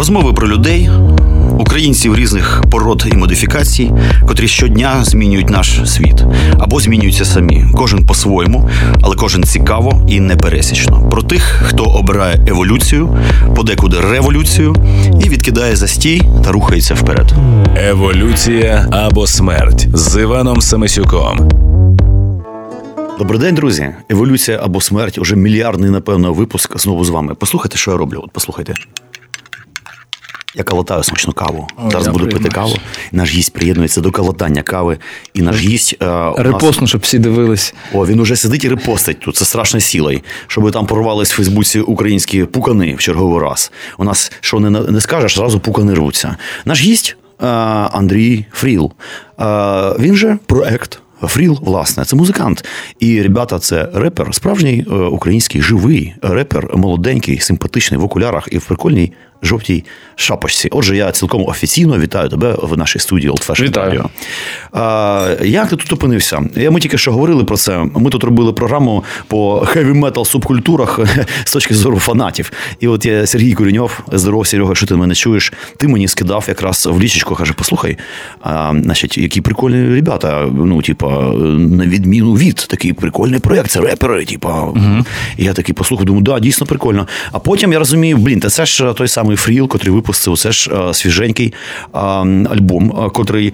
Розмови про людей, українців різних пород і модифікацій, котрі щодня змінюють наш світ або змінюються самі. Кожен по-своєму, але кожен цікаво і непересічно. Про тих, хто обирає еволюцію, подекуди революцію і відкидає застій та рухається вперед. Еволюція або смерть з Іваном Самисюком. Добрий день, друзі. Еволюція або смерть уже мільярдний, напевно, випуск знову з вами. Послухайте, що я роблю. От послухайте. Я калатаю смачну каву. О, Зараз буду пити каву. Наш гість приєднується до калатання кави. І наш гість. е, у нас- щоб всі дивились. О, він уже сидить і репостить тут. Це страшно сілий, щоб там порвались в Фейсбуці українські пукани в черговий раз. У нас що не, не скажеш, зразу пукани рвуться. Наш гість е, Андрій Фріл. Е, він же проект. Фріл, власне, це музикант. І ребята, це репер, справжній е, український живий репер, молоденький, симпатичний в окулярах і в прикольній жовтій шапочці. Отже, я цілком офіційно вітаю тебе в нашій студії Old Fashioned Вітаю. Radio. А, як ти тут опинився? Я- Ми тільки що говорили про це. Ми тут робили програму по хеві метал субкультурах з точки зору фанатів. І от я Сергій Куреньов, здоров, Серега, що ти мене чуєш? Ти мені скидав якраз в лічечку, каже: послухай, а, значить, які прикольні ребята. Ну, типа, на відміну від такий прикольний проєкт, це репери. Типа, і я такий послухав, думаю, да, дійсно прикольно. А потім я розумію, блін, та це ж той самий Фріл, котрий випустив, це ж е, свіженький е, альбом, е, котрий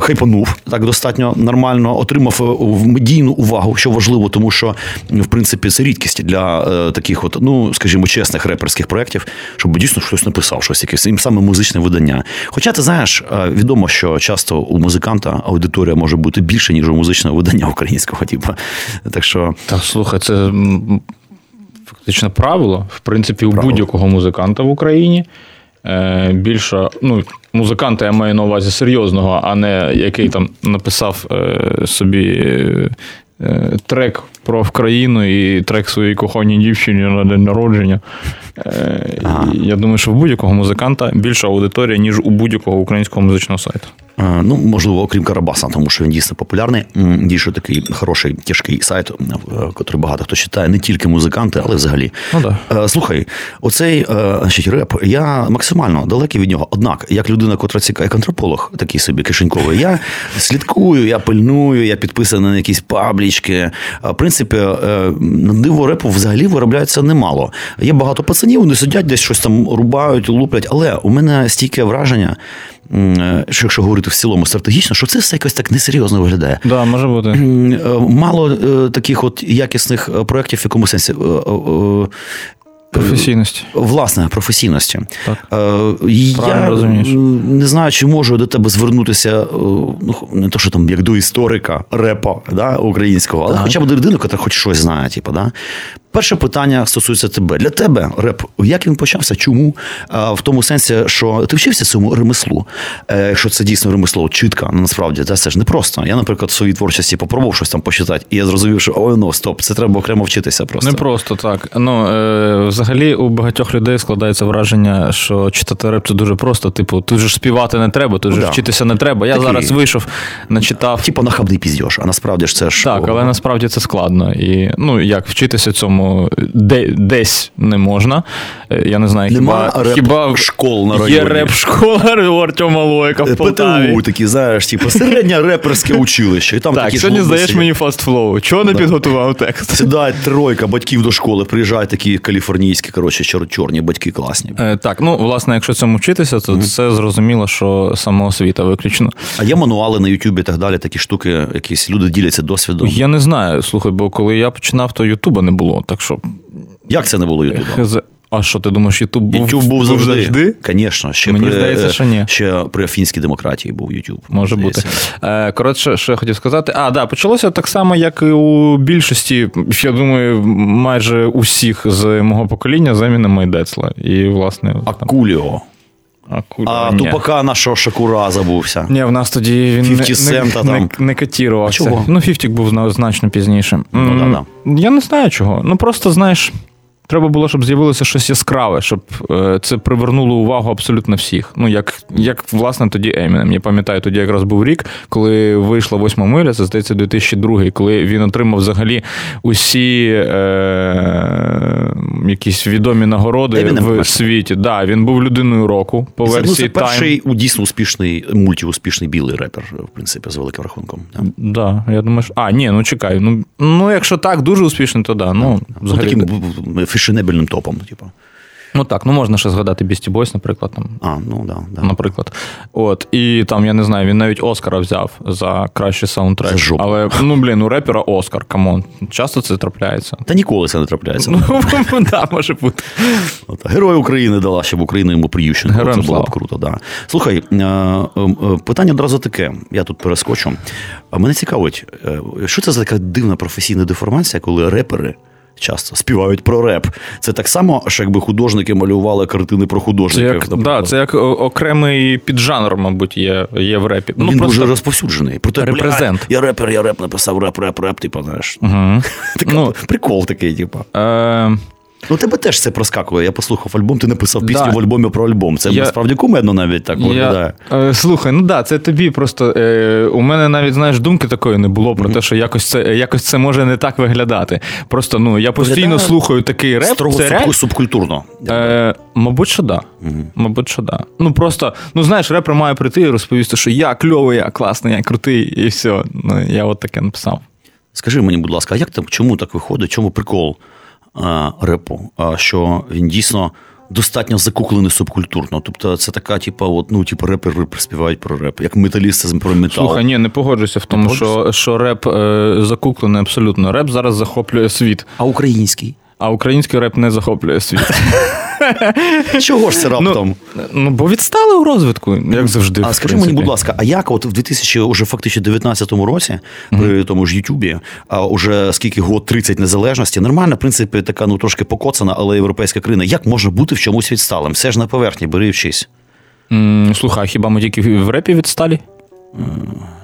хайпанув так достатньо нормально, отримав медійну увагу, що важливо, тому що в принципі це рідкість для таких, от, ну скажімо, чесних реперських проєктів, щоб дійсно хтось написав щось, якесь їм саме музичне видання. Хоча ти знаєш, відомо, що часто у музиканта аудиторія може бути більше, ніж у музичного видання українського. Типу. Так що Та слухай, це фактично правило, в принципі, у Правило. будь-якого музиканта в Україні. Е, більше, ну, музиканта я маю на увазі серйозного, а не який там написав е, собі е, трек про Вкраїну і трек своїй коханій дівчині на день народження. Ага. Я думаю, що в будь-якого музиканта більша аудиторія, ніж у будь-якого українського музичного сайту. Е, Ну, можливо, окрім Карабаса, тому що він дійсно популярний. Дійсно такий хороший, тяжкий сайт, е, котрий багато хто читає, не тільки музиканти, але взагалі. Ну да. Е, Слухай, оцей е, значить, реп, я максимально далекий від нього. Однак, як людина, котра цікава, як антрополог, такий собі кишеньковий, я слідкую, я пильную, я підписаний на якісь паблічки. Е, В принципі, е, на диво репу взагалі виробляється немало. Є багато пацанів, вони сидять десь щось там рубають, луплять, але у мене стійке враження. Е, Що якщо говорити в цілому стратегічно, що це все якось так несерйозно виглядає. Да, може бути. Е, Мало е, таких от якісних проєктів в якому сенсі. Професійності. Власне, професійності. Так. Е, я Правильно розумієш. не знаю, чи можу до тебе звернутися, е, ну, не то, що там як до історика репа да, українського, але Так. хоча б до людини, яка хоч щось знає. Типу, да? Перше питання стосується тебе. Для тебе реп, як він почався? Чому? Е, В тому сенсі, що ти вчився цьому ремеслу. Якщо це дійсно ремесло, чітко, ну, насправді це, це ж не просто. Я, наприклад, в своїй творчості попробував щось там почитати, і я зрозумів, що ой, ну стоп, це треба окремо вчитися просто. Не просто так. Ну, взагалі, у багатьох людей складається враження, що читати реп це дуже просто. Типу, тут же ж співати не треба, тут же да. вчитися не треба. Я Такий. зараз вийшов, начитав. Типа нахабний піздєш, а насправді ж це ж. Так, але насправді це складно. І ну як вчитися цьому де, десь не можна. Е, Я не знаю, Нема хіба, реп хіба школ на є реп школа у Артема Лойка в Полтаві. ПТУ такі, знаєш, типу, середнє реперське училище. І там Так, такі сьогодні здаєш мені фастфлоу. Чого не підготував текст? Сідає тройка батьків до школи, приїжджають такі каліфорнійські, коротше, чор- чорні батьки класні. Е, Так, ну власне, якщо цьому вчитися, то це зрозуміло, що самоосвіта виключно. А є мануали на Ютубі і так далі, такі штуки, якісь люди діляться досвідом. Я не знаю. Слухай, бо коли я починав, то Ютуба не було. Так що Як це не було Ютуба? А що ти думаєш, Ютуб був, Ютуб був завжди. Звісно, ще Мені при, здається, що ні. Ще при фінській демократії був Ютуб. Може бути. здається. Е, Коротше, що я хотів сказати. А, да, почалося так само, як і у більшості, я думаю, майже усіх з мого покоління заміни Майдецла. І, власне, А там, а, куль- А ні. тупака нашого Шакура забувся. Ні, в нас тоді він 50 не, не, там. не, не котірувався. А чого? Ну, Фіфтік був значно пізніше. Ну, М, да-да. Я не знаю чого. Ну просто знаєш. Треба було, щоб з'явилося щось яскраве, щоб е, це привернуло увагу абсолютно всіх. Ну, як, як власне, тоді Емінем. Я пам'ятаю, тоді якраз був рік, коли вийшла восьма миля, це здається, 2002, коли він отримав взагалі усі е, якісь відомі нагороди Емінем, в світі. Да, він був людиною року по Це, ну, версії це перший Time. у дійсно успішний, мультиуспішний білий репер, в принципі, з великим рахунком. Да. Да, я думаю, що... А, ні, ну чекай. Ну, ну якщо так, дуже успішний, то да. Ну, Ну, взагалі, таким б- б- фешенебельним топом. Типу. ну так, ну можна ще згадати Beastie Boys, наприклад. Там. А, ну да, да. Наприклад, от і там я не знаю, він навіть Оскара взяв за кращий саундтрек. За жопу. Але ну блін, у репера Оскар, come on. Часто це трапляється. Та ніколи це не трапляється. Ну да, може бути. От, Герой України дала, щоб Україна йому приющена. Героям Це було б круто. Да. Слухай, е, е, е, питання одразу таке. Я тут перескочу. Мене цікавить, що це за така дивна професійна деформація, коли репери. Часто співають про реп. Це так само, що якби художники малювали картини про Це художників. як, да, це як окремий піджанр, мабуть, є, є в репі. Ну, Він дуже розповсюджений. Проте, бля, Репрезент. я репер, я реп написав, реп, реп, реп, типу, знаєш. Угу. Така, Ну, прикол такий, типу. Е, Ну, тебе теж це проскакує. Я послухав альбом, ти написав пісню Да. в альбомі про альбом. Це Я- насправді кумедно навіть так виглядає. Я, е, слухай, ну да, це тобі просто. Е, у мене навіть, знаєш, думки такої не було про те, що якось це, якось це може не так виглядати. Просто ну, я постійно Виглядає слухаю такий реп. Строго це реаль- субкультурно. Е, мабуть, що да. Мабуть, що да. Ну просто, ну знаєш, репер має прийти і розповісти, що я кльовий, я класний, я крутий, і все. Ну, я от таке написав. Скажи мені, будь ласка, а як там, чому так виходить? Чому прикол репу? А, що він дійсно достатньо закуклений субкультурно? Тобто це така, типа, от, ну, типу, репери репер співають про реп, як металісти про метал. Слухай, ні, не погоджуся в тому, що, що реп е, закуклений абсолютно. Реп зараз захоплює світ, А український? а український реп не захоплює світ. Чого ж це раптом? Ну, бо відстали у розвитку, як завжди. А скажи мені, будь ласка, а як от в 2000, уже фактично 19 році, при тому ж Ютубі, а уже скільки год 30 незалежності, нормальна, в принципі, така ну трошки покоцана, але європейська країна. Як можна бути в чомусь відсталим? Все ж на поверхні, бери вчись. Слухай, хіба ми тільки в репі відсталі?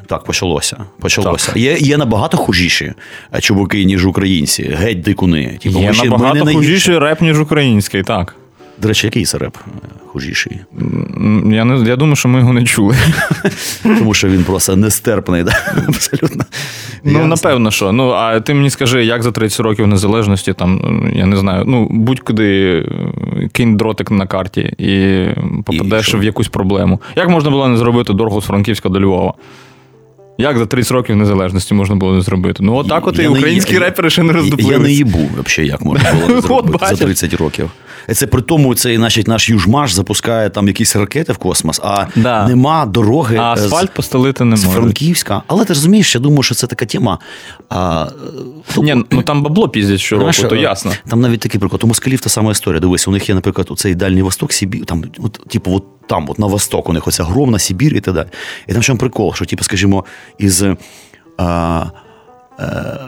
Так, почалося. Почалося. Є, є набагато хужіші е, чуваки, ніж українці. Геть дикуни. Типу, Є ще- набагато не хужіший реп, ніж український, так. До речі, який це реп е, хужіший? Я, не, я думаю, що ми його не чули. Тому що він просто нестерпний, да? абсолютно. Ну, Ясно. напевно, що. Ну, а ти мені скажи, як за 30 років незалежності, там, я не знаю, ну, будь-куди е, кинь дротик на карті і попадеш що? в якусь проблему. Як можна було не зробити дорогу з Франківська до Львова? Як за 30 років незалежності можна було не зробити? Ну, отак от і Я не- українські я- репери ще не Я не їбу, взагалі, як можна було От зробити за 30 років. Це при тому, цей значить, наш Южмаш запускає там якісь ракети в космос, а Да. нема дороги А е, з- асфальт постелити не з може. Франківська. Але ти розумієш, я думаю, що це така тема. А, Ні, ну там бабло піздять щороку, Знаєш, то е, ясно. Там навіть такий приклад. У москалів та сама історія. Дивись, у них є, наприклад, оцей Дальній Восток, Сибір, там, от, типу, от там, от на восток, у них оця громна Сибір і так далі. І там ще прикол, що, типу, скажімо, із. а, А, е,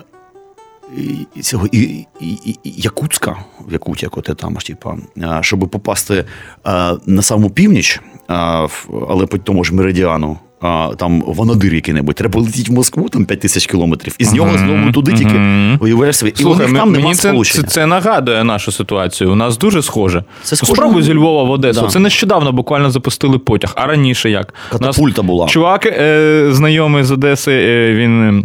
і- цього і, і, і, Якутська, в Якуті, як от там, типу, а, щоб попасти а, на саму північ, а, але по тому ж меридіану, а, там ванадир який-небудь, треба летіти в Москву, там 5 тисяч кілометрів, і з нього знову туди тільки Мгм. уявляєш собі. І Слухай, там мені це, це, це нагадує нашу ситуацію. У нас дуже схоже. Це схоже Спробуй зі Львова в Одесу. Да. Це нещодавно буквально запустили потяг. А раніше як? У нас була. Чувак, е, знайомий з Одеси, е, він. е,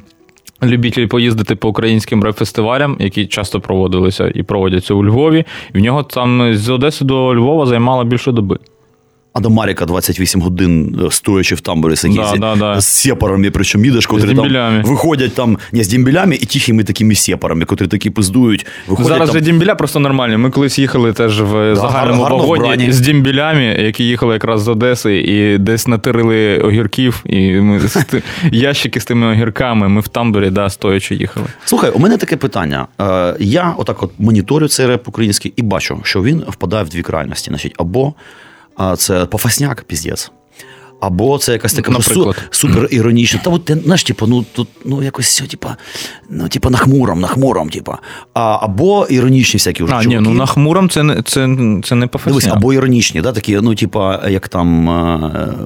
Любитель поїздити по українським реп-фестивалям, які часто проводилися і проводяться у Львові. В нього там з Одеси до Львова займало більше доби. А до Маріка 28 годин е, стоячи в тамбурі сидіть Да, да, да. з сепарами, причому їдеш, котрі там виходять там не з дембелями і тихими такими сепарами, котрі такі пиздують. Виходять Зараз там, же дімбіля просто нормальні. Ми колись їхали теж в загальному гарно вагоні вбрані. з дімбілями, які їхали якраз з Одеси, і десь натирили огірків, і ми ящики з тими огірками. Ми в тамбурі, да, стоячи їхали. Слухай, у мене таке питання. Е, Я отак от моніторю цей реп український і бачу, що він впадає в дві крайності. Значить, або а, це пофасняк, піздець. Або це якась така су, супер іронічна. Та от, знаєш, типу, ну тут ну якось все, типа, ну, типа, нахмуром, нахмуром, типа. А, або іронічні всякі вже А, ні, ну нахмуром це не це, це не Дивись, або іронічні, да, такі, ну, типа, як там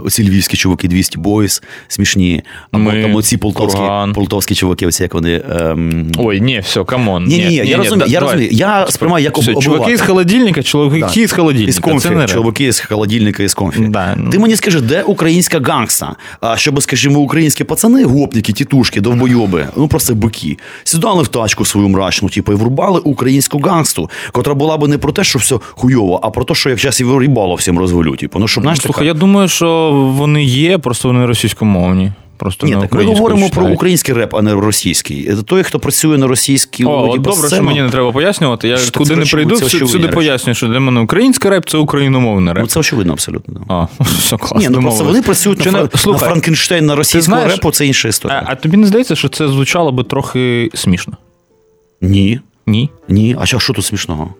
оці львівські чуваки 200 Boys, смішні, або Ми, там оці полтовські, Курган. полтавські чуваки, оці як вони. Ем... Ой, ні, все, come on. Ні, ні, ні, я розумію, да- я розумію. Я сприймаю як Все, чуваки з холодильника, чоловіки Так. з Із холодильника. комфі, реп. чоловіки з холодильника і з комфі. Да. Ти мені скажи, де українська гангста? А щоб, скажімо, українські пацани, гопніки, тітушки, довбойоби, ну просто бики, сідали в тачку свою мрачну, типу, і врубали українську гангсту, котра була би не про те, що все хуйово, а про те, що як зараз і рібало всім розвалю. Типу, ну щоб знаєш, Слухай, така- я думаю, що вони є, просто вони російськомовні. Просто Ні, так ми говоримо про український реп, а не російський. Це той, хто працює на російській О, от добре, що мені не треба пояснювати. Я Що це куди не прийду, всюди пояснюю, що для мене український реп це україномовний реп. Ну це очевидно абсолютно. А, все класно. Ні, ну просто вони працюють Чи на, не- Фран- на Франкенштейн на російського знаєш, репу, це інша історія. а, а тобі не здається, що це звучало би трохи смішно? Ні. Ні? Ні, а що, що тут смішного?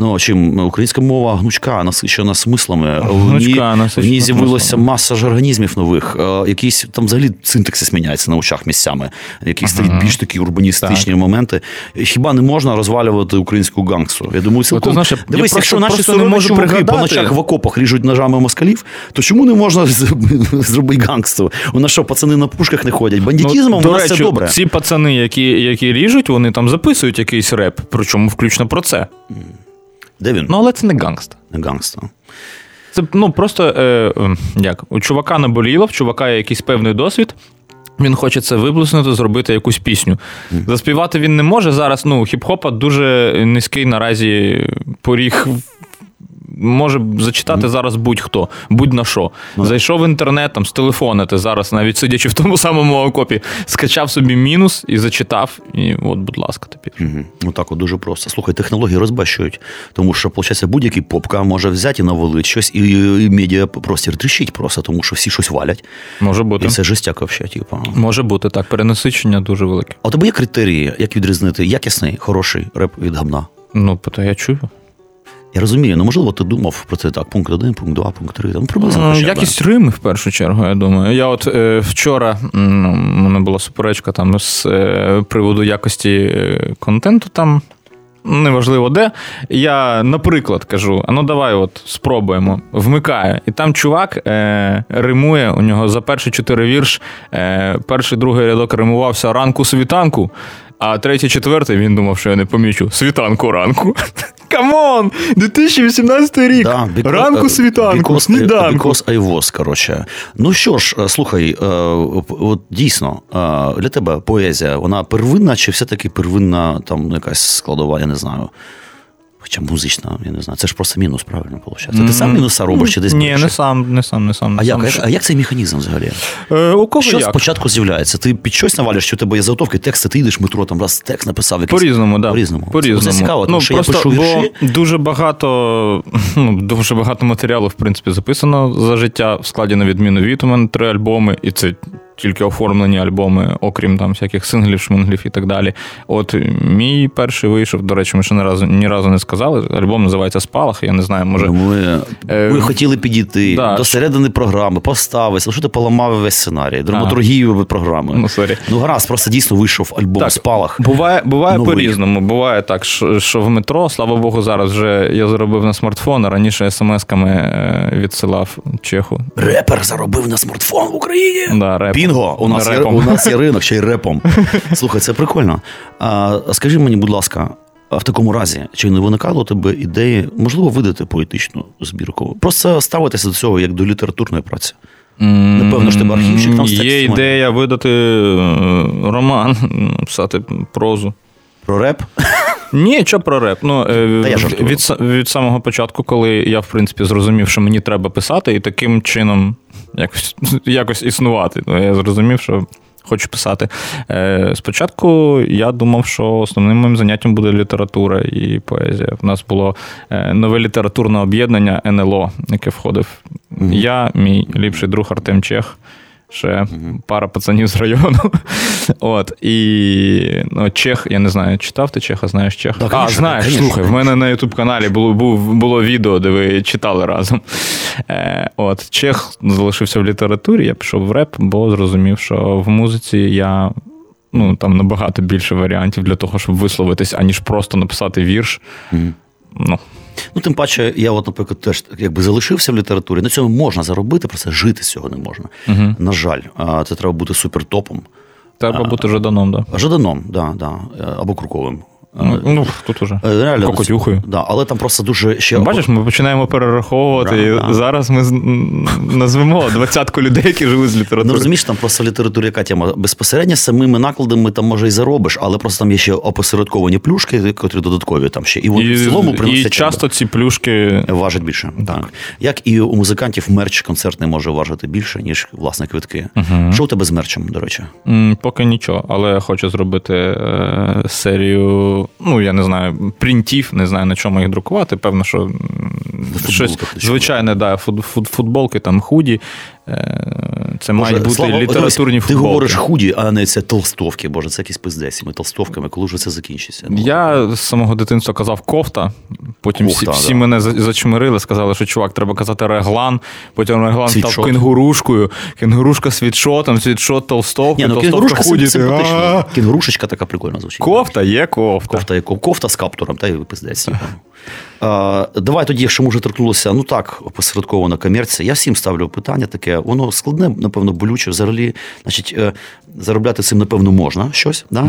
Ну, чим українська мова гнучка, насичена смислами. Ній, Гнучка, насичена в ній смислами. маса ж організмів нових. Е, Якісь там взагалі синтаксис міняється на очах місцями, якісь стають більш такі урбаністичні моменти. Хіба не можна розвалювати українську гангсту? Я думаю, цілком. Дивись, я якщо наші просто сурові чуваки по ночах в окопах ріжуть ножами москалів, то чому не можна зробити гангсту? У нас що, пацани на пушках не ходять? Бандитізмом Ну, у нас речі, це добре. ці пацани, які, які ріжуть, вони там записують якийсь реп, причому включно про це. Де він? Ну, але це не гангста. Не гангста. Це ну просто е, е, як у чувака наболіло, в чувака є якийсь певний досвід. Він хоче це виплеснути, зробити якусь пісню. Заспівати він не може. Зараз ну, хіп-хопа дуже низький наразі поріг. Може зачитати зараз будь-хто, будь-на що. Зайшов в інтернет там з телефона, ти зараз, навіть сидячи в тому самому окопі, скачав собі мінус і зачитав. І от, будь ласка, тобі. Угу. Ну так от дуже просто. Слухай, технології розбащують, тому що, виходить, будь-який попка може взяти і навалити щось, і, і медіапростір тріщить просто, тому що всі щось валять. Може бути. І це жестяк взагалі, типу. Може бути так. Перенасичення дуже велике. А у тебе є критерії, як відрізнити якісний, хороший реп від гамна? Ну, то я чую. Я розумію, ну можливо, ти думав про це так: пункт 1, пункт 2, пункт 3, там приблизно. Б. Якість Рими, в першу чергу, я думаю. Я от е, вчора ну, у мене була суперечка там з е, приводу якості е, контенту там. Неважливо де. Я, наприклад, кажу: а ну давай от спробуємо. Вмикаю. І там чувак е, римує, у нього за перші чотири вірш, е, перший другий рядок римувався ранку світанку, а третій, четвертий він думав, що я не помічу. Світанку ранку. Come on! 2018 рік. Да, because- ранку світанку, because- сніданку. Because I was, коротше. Ну що ж, е, слухай, е, от дійсно, е, для тебе поезія, вона первинна чи все-таки первинна там ну, якась складова, я не знаю. Хоча музична, я не знаю. Це ж просто мінус, правильно виходить. Ти сам мінуса робиш чи десь Ні, не сам, не сам, не сам. Не А як, сам. як, а як цей механізм взагалі? Е, у кого Що як? спочатку з'являється? Ти під щось навалюєш, що у тебе є заготовки, тексти, ти йдеш в метро, там раз текст написав. Якийсь... По-різному, да. По-різному. По-різному. Це цікаво, тому ну, що просто, я пишу вірші. Бо дуже багато, ну, дуже багато матеріалу, в принципі, записано за життя в складі на відміну від у мене три альбоми, і це тільки оформлені альбоми, окрім там всяких синглів, шминглів і так далі. От мій перший вийшов, до речі, ми ще ні разу, ні разу не сказали. Альбом називається Спалах. Я не знаю, може. Ми, Е, ми хотіли підійти да. до середини програми, поставити, що ти поламав весь сценарій, драматургію програми. Ну, sorry. Ну, гаразд, просто дійсно вийшов альбом Так, Спалах. Буває, буває Новий. по-різному. Буває так, що, в метро, слава Богу, зараз вже я заробив на смартфон, а раніше смс-ками е, відсилав чеху. Репер заробив на смартфон в Україні. Да, реп. Бінго! У нас, є, у нас є ринок, ще й репом. Слухай, це прикольно. А, скажи мені, будь ласка, а в такому разі, чи не виникало у тебе ідеї, можливо, видати поетичну збірку? Просто ставитися до цього як до літературної праці. Напевно ж тебе архівчик там Є ідея видати е, роман, писати прозу. Про реп? Ні, що про реп. Ну, е, від, від самого початку, коли я, в принципі, зрозумів, що мені треба писати, і таким чином якось, якось існувати. Ну, я зрозумів, що хочу писати. Е, спочатку я думав, що основним моїм заняттям буде література і поезія. У нас було е, нове літературне об'єднання НЛО, яке входив. Я, мій ліпший друг Артем Чех. Ще пара пацанів з району. От, і ну, Чех, я не знаю, читав ти Чеха, знаєш Чех? Да, а, конечно, знаєш, конечно, слухай, в мене на Ютуб каналі було, був, було відео, де ви читали разом. Е, от, Чех залишився в літературі, я пішов в реп, бо зрозумів, що в музиці я. Ну, там набагато більше варіантів для того, щоб висловитись, аніж просто написати вірш. Мгм. Ну, Ну, тим паче, я, от, наприклад, теж якби залишився в літературі. На цьому можна заробити, просто жити з цього не можна. Угу. На жаль, це треба бути супертопом. Треба бути жаданом, да. Жаданом, да, да, е, або круковим. Ну, ну тут уже. Е, Реально, Кокотюхою. Да, але там просто дуже ще. Бачиш, ми починаємо перераховувати. Да, і да. Зараз ми назвемо двадцятку людей, які жили з літератури. Ну, розумієш, там просто в літературі яка тема? Безпосередньо самими накладами там може і заробиш, але просто там є ще опосередковані плюшки, котрі додаткові там ще. І вони і, в цілому приносять. і часто ці плюшки. Важить більше. Так. Як і у музикантів мерч концертний може важити більше, ніж власне квитки. Угу. Що у тебе з мерчем, до речі? Поки нічого, але хочу зробити е, серію, ну я не знаю, принтів, не знаю на чому їх друкувати. Певно, що щось звичайне, да, фут, фут, футболки, там худі. Е, Це мають бути Слава- літературні футболки. Ти говориш худі, а не це толстовки. Боже, це якісь пиздець. Ми толстовками, коли вже це закінчиться. Ну, Я з самого дитинства казав кофта. Потім всі, Кофта, всі да. мене зачмирили, сказали, що чувак, треба казати реглан. Потім реглан став Світшот. кенгурушкою. Кенгурушка світшотом, світшот толстовка, Ні, ну толстовка худі. Кінгурушечка така прикольна звучить. Кофта є кофта. Кофта, є кофта з каптуром, та й пиздець. Давай тоді, якщо може торкнулося, ну так, опосередкована комерція. Я всім ставлю питання таке, воно складне, напевно, болюче. Взагалі, значить, е, заробляти цим, напевно, можна щось. Да?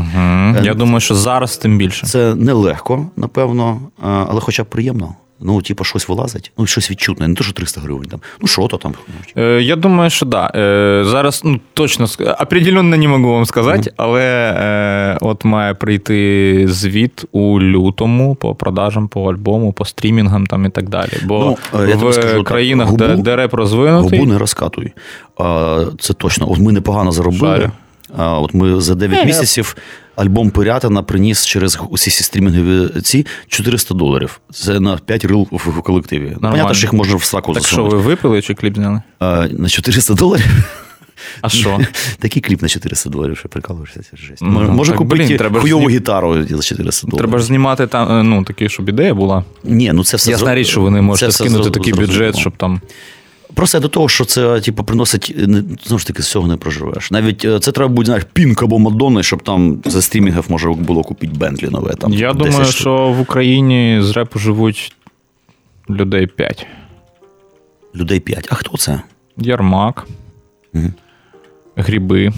Е, Я думаю, що зараз тим більше. Це нелегко, напевно, але хоча б приємно. Ну, типу, щось вилазить, ну, щось відчутне, не то, що 300 гривень там. Ну, що то там. Е, Я думаю, що да. Е, Зараз ну, точно определенно не можу вам сказати, але е, от має прийти звіт у лютому по продажам, по альбому, по стрімінгам там і так далі. Бо Ну, е, я в скажу країнах, де, губу- де реп розвинутий, Губу не розкатуй. А, це точно. От ми непогано заробили. Шарю. А, от ми за 9 Е, місяців альбом Пирятина приніс через усі ці стрімінгові ці 400 доларів. Це на 5 рил в колективі. Понятно, що їх можна в сраку так що ви випили чи кліп зняли? А, на 400 доларів. А що? Такий кліп на 400 доларів, що прикалуєшся, це жесть. Ну, Може, може так, купити блін, треба хуйову знім- гітару за 400 доларів. Треба ж знімати там, е, ну, такі, щоб ідея була. Ні, ну це все Ясна зро- річ, що ви не можете все скинути такий зрозуміло. бюджет, щоб там. Просто я до того, що це типу, приносить не- знову ж таки з цього не проживеш. Навіть е, це треба буде знаєш, пінк або Мадонни, щоб там за стрімінгів можна було купити Бентлі нове. Там, Я 10 думаю, штук. що в Україні з репу живуть людей 5. людей 5. А хто це? Ярмак, Мгм. Гриби.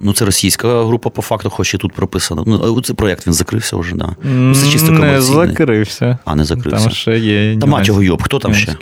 Ну, це російська група, по факту, хоч і тут прописано. Ну, цей проєкт він закрився вже, да. Ну, це чисто Не закрився. А, не закрився. Там ще є. Та мать його йоб, хто там ще?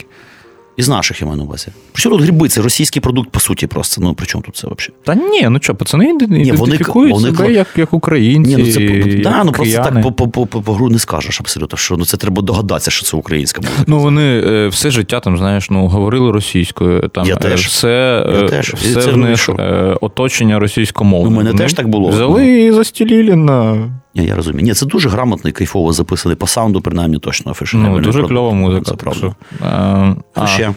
Із наших я маю на увазі. Причому тут гриби, це російський продукт, по суті, просто. Ну, при чому тут це взагалі? Та ні, ну що, пацани вони- ідентифікують вони себе кла- як, як українці. Ні, ну це да, ну, просто так по, по, по, по, по гру не скажеш абсолютно. Що ну це треба догадатися, що це українська музика. Ну, вони е, все життя там, знаєш, ну, говорили російською. Там, Я е, теж. Все, Я е, теж. Все це в ну них е, оточення російськомовне. У мене Вони теж так було. Взяли і застіліли на. Ні, я розумію. Ні, це дуже грамотно і кайфово записаний по саунду, принаймні точно афішно. Ну, дуже кльова музика. Це правда. що, е, а. ще?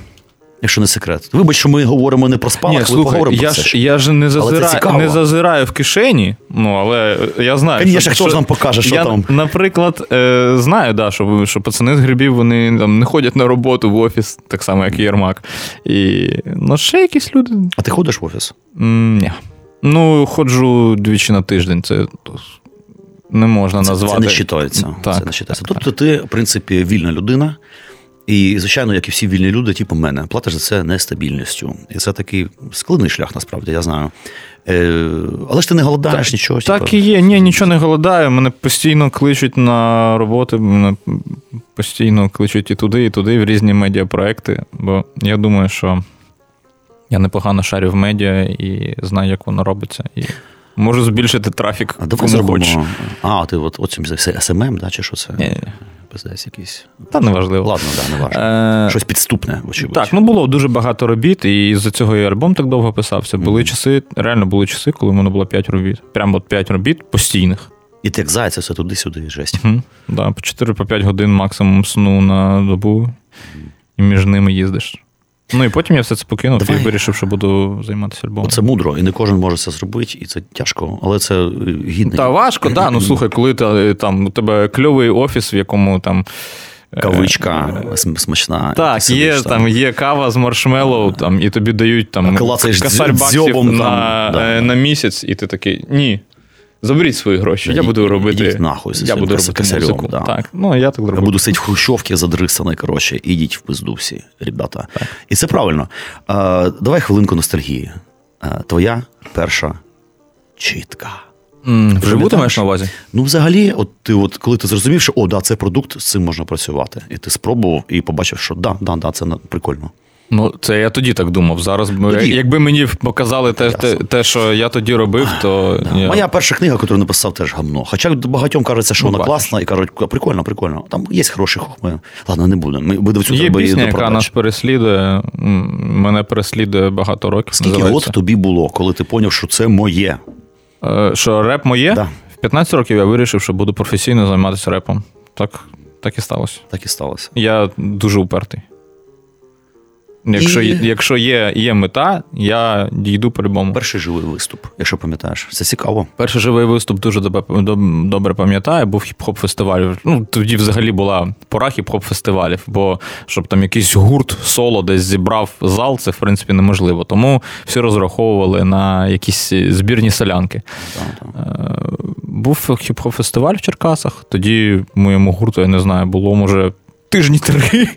Якщо не секрет. Вибач, що ми говоримо не про спалах, Ні, ми слухай, поговоримо я про це. ж, я ж не, зазираю, не зазираю в кишені, ну, але я знаю. Конечно, хто ж нам покаже, що я, там? Наприклад, е, знаю, да, що, що пацани з грибів вони там, не ходять на роботу в офіс, так само, як і Єрмак. І, ну, ще якісь люди. А ти ходиш в офіс? М, Ні. Ну, ходжу двічі на тиждень. Це не можна Це, назвати. це не вважається. Так, це не вважається. Тобто ти, в принципі, вільна людина. І, звичайно, як і всі вільні люди, типу мене, платиш за це нестабільністю. І це такий складний шлях, насправді, я знаю. Е, але ж ти не голодаєш нічого. Так типу. і є. Ні, нічого не голодаю. Мене постійно кличуть на роботи, мене постійно кличуть і туди, і туди, в різні медіапроекти. Бо я думаю, що я непогано шарю в медіа і знаю, як воно робиться. І можу збільшити трафік. А кому зробимо. хочеш. А, ти от, от цим все СММ, да, чи що це? Ні. Пиздець якийсь. Та неважливо. Ладно, да, не важливо. Е, Щось підступне, вочевидь. Так, ну було дуже багато робіт, і з-за цього і альбом так довго писався. Були часи, реально були часи, коли в мене було 5 робіт. Прямо от 5 робіт постійних. І ти як зайця, все туди-сюди, жесть. Угу. Да, по 4-5 годин максимум сну на добу, і між ними їздиш. Ну і потім я все це покинув Давай. і вирішив, що буду займатися альбомом. Це мудро, і не кожен може це зробити, і це тяжко, але це е, гідно. Та важко, да. Ну слухай, коли ти, там у тебе кльовий офіс, в якому там. е, Кавичка смачна. Так, сидиш є там є кава з маршмеллоу, там, і тобі дають там Клацаєш баксів на, да. е, на місяць, і ти такий, ні. Заберіть свої гроші. Я буду робити. ідіть нахуй я буду робити косарем, музику. да. Так, ну я так Я буду сидіти в хрущовці задрисаний, коротше, ідіть в пизду всі, ребята. І це правильно. Е, давай хвилинку ностальгії. Е, твоя перша чітка. М, Вживу ти маєш на увазі? Ну, взагалі, от ти, от коли ти зрозумів, що о, да, це продукт, з цим можна працювати. І ти спробував і побачив, що да, да, да, це прикольно. Ну, це я тоді так думав. Зараз, Тоді. якби мені показали те, те, те, що я тоді робив, то Да. я... Моя перша книга, яку написав, теж гамно. Хоча багатьом кажеться, що Ну, вона бачиш. класна, і кажуть, прикольно, прикольно. Там є хороші хохми. Ладно, не будемо. Ми буде в цю Є пісня, яка нас переслідує. Мене переслідує багато років. Скільки називається. років тобі було, коли ти поняв, що це моє? Е, Що реп моє? Да. В 15 років я вирішив, що буду професійно займатися репом. Так, так і сталося. Так і сталося. Я дуже упертий. Якщо, І- якщо є, є мета, я дійду по-любому. Перший живий виступ, якщо пам'ятаєш. Це цікаво. Перший живий виступ дуже добре, доб- пам'ятаю, був хіп-хоп фестиваль. Ну, тоді взагалі була пора хіп-хоп фестивалів, бо щоб там якийсь гурт соло десь зібрав зал, це в принципі неможливо. Тому всі розраховували на якісь збірні солянки. Е, Був хіп-хоп фестиваль в Черкасах. Тоді моєму гурту, я не знаю, було може тижні три.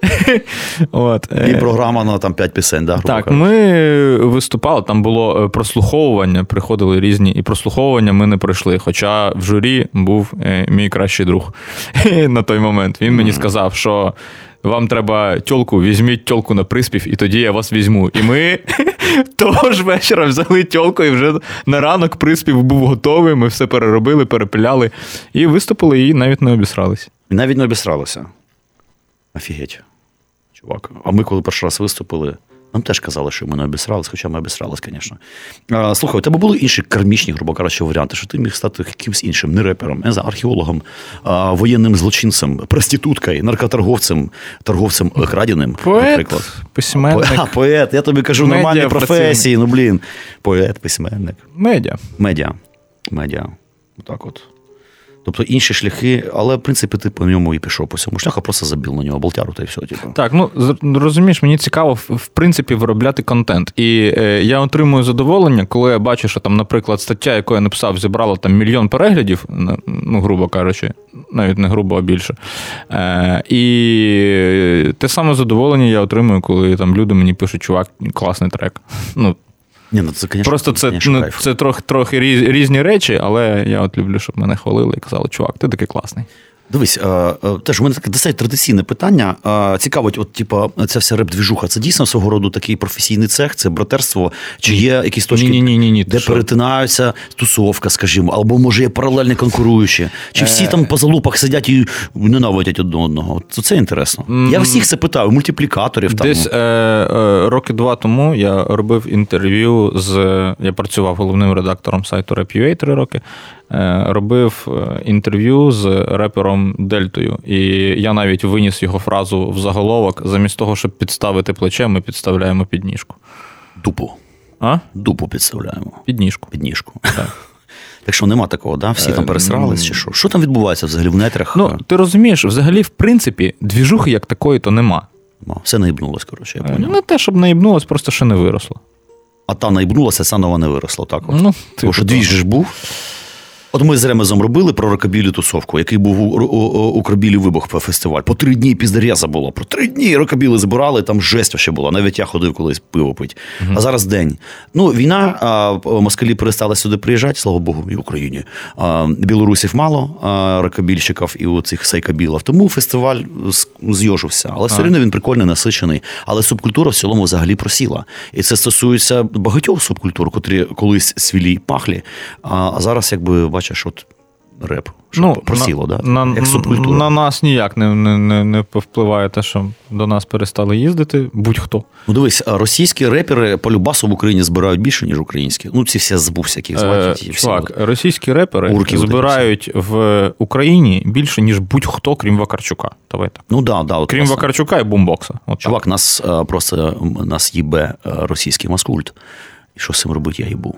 От. І е, програма на там 5 пісень, да, так, кажучи. ми виступали, там було е, прослуховування, приходили різні, і прослуховування ми не пройшли. Хоча в журі був е, мій кращий друг на той момент. Він мені сказав, що вам треба тьолку, візьміть тьолку на приспів, і тоді я вас візьму. І ми того ж вечора взяли тьолку, і вже на ранок приспів був готовий. Ми все переробили, перепиляли і виступили, і навіть не обісрались. І навіть не обісралися. Офігеть. Чувак. А ми, коли перший раз виступили, нам теж казали, що ми не обісрались, хоча ми обісрались, звісно. А, слухай, у тебе були інші кармічні, грубо кажучи, варіанти, що ти міг стати якимось іншим, не репером, не знаю, археологом, а, воєнним злочинцем, проституткою, наркоторговцем, торговцем краденим, наприклад. письменник, А, поет, я тобі кажу, нормальні Медіапрацівник. професії, ну блін. Поет, письменник. медіа. Медіа. Медіа. Отак от. Тобто інші шляхи, але в принципі ти по ньому і пішов по цьому шляху, просто забіл на нього болтяру та й все. Типу. Так, ну розумієш, мені цікаво в, в принципі виробляти контент. І е, я отримую задоволення, коли я бачу, що там, наприклад, стаття, яку я написав, зібрала там мільйон переглядів, ну, грубо кажучи, навіть не грубо, а більше. Е, і те саме задоволення я отримую, коли там люди мені пишуть, чувак, класний трек. Ну, Ні, ну це, конечно, Просто це, конечно, ну, це трохи, трохи різ- різні речі, але я от люблю, щоб мене хвалили і казали, чувак, ти такий класний. Дивись, е, е, теж у мене таке досить традиційне питання. Е, Цікавить, от, типа, ця вся реп-двіжуха, це дійсно свого роду такий професійний цех, це братерство, чи є якісь точки, Ні-ні-ні-ні, де перетинаються тусовка, скажімо, або може є паралельні конкуруючі, чи всі там по залупах сидять і ненавидять одне одного. Це інтересно. Я всіх це питаю, мультиплікаторів там. Десь роки два тому я робив інтерв'ю з. Я працював головним редактором сайту Rap.ua три роки. Е, робив е, інтерв'ю з репером Дельтою. І я навіть виніс його фразу в заголовок: замість того, щоб підставити плече, ми підставляємо підніжку. Дупу. А? Дупу підставляємо. Підніжку. Підніжку. Так. Так що нема такого, да? Всі там пересрались чи що? Що там відбувається взагалі в нетрях? Ну, ти розумієш, взагалі, в принципі, двіжухи як такої, то нема. Все наїбнулось, коротше, я Е, поняв. Не те, щоб наїбнулось, просто ще не виросло. А та наїбнулася, ця нова не виросла. Так от. Ну, Тому що типу дві ж був. От ми з Ремезом робили про рокобілі тусовку, який був у, у, у, у вибух по фестиваль. По три дні піздареза було. Про три дні рокобіли збирали, там жесть ще була. Навіть я ходив колись пиво пить. А зараз день. Ну, війна, а, москалі перестали сюди приїжджати, слава Богу, і в Україні. А, білорусів мало, а, рокобільщиків і у цих сайкобілів. Тому фестиваль зйожився. Але все одно він прикольний, насичений. Але субкультура в цілому взагалі просіла. І це стосується багатьох субкультур, котрі колись свілі пахлі. А, а зараз, якби бачиш, от реп. Що просіло, на, да? на, як субкультура. на нас ніяк не, не, не, не повпливає те, що до нас перестали їздити будь-хто. Ну дивись, російські репери по любасу в Україні збирають більше, ніж українські. Ну, ці всі забувся, яких звати. Е, чувак, от. російські репери Урки збирають в Україні більше, ніж будь-хто, крім Вакарчука. Давай так. Ну да, да, от Крім власне. Вакарчука і бумбокса. От Чувак, нас е, просто нас їбе е, російський маскульт. І що з цим робити, я їбу.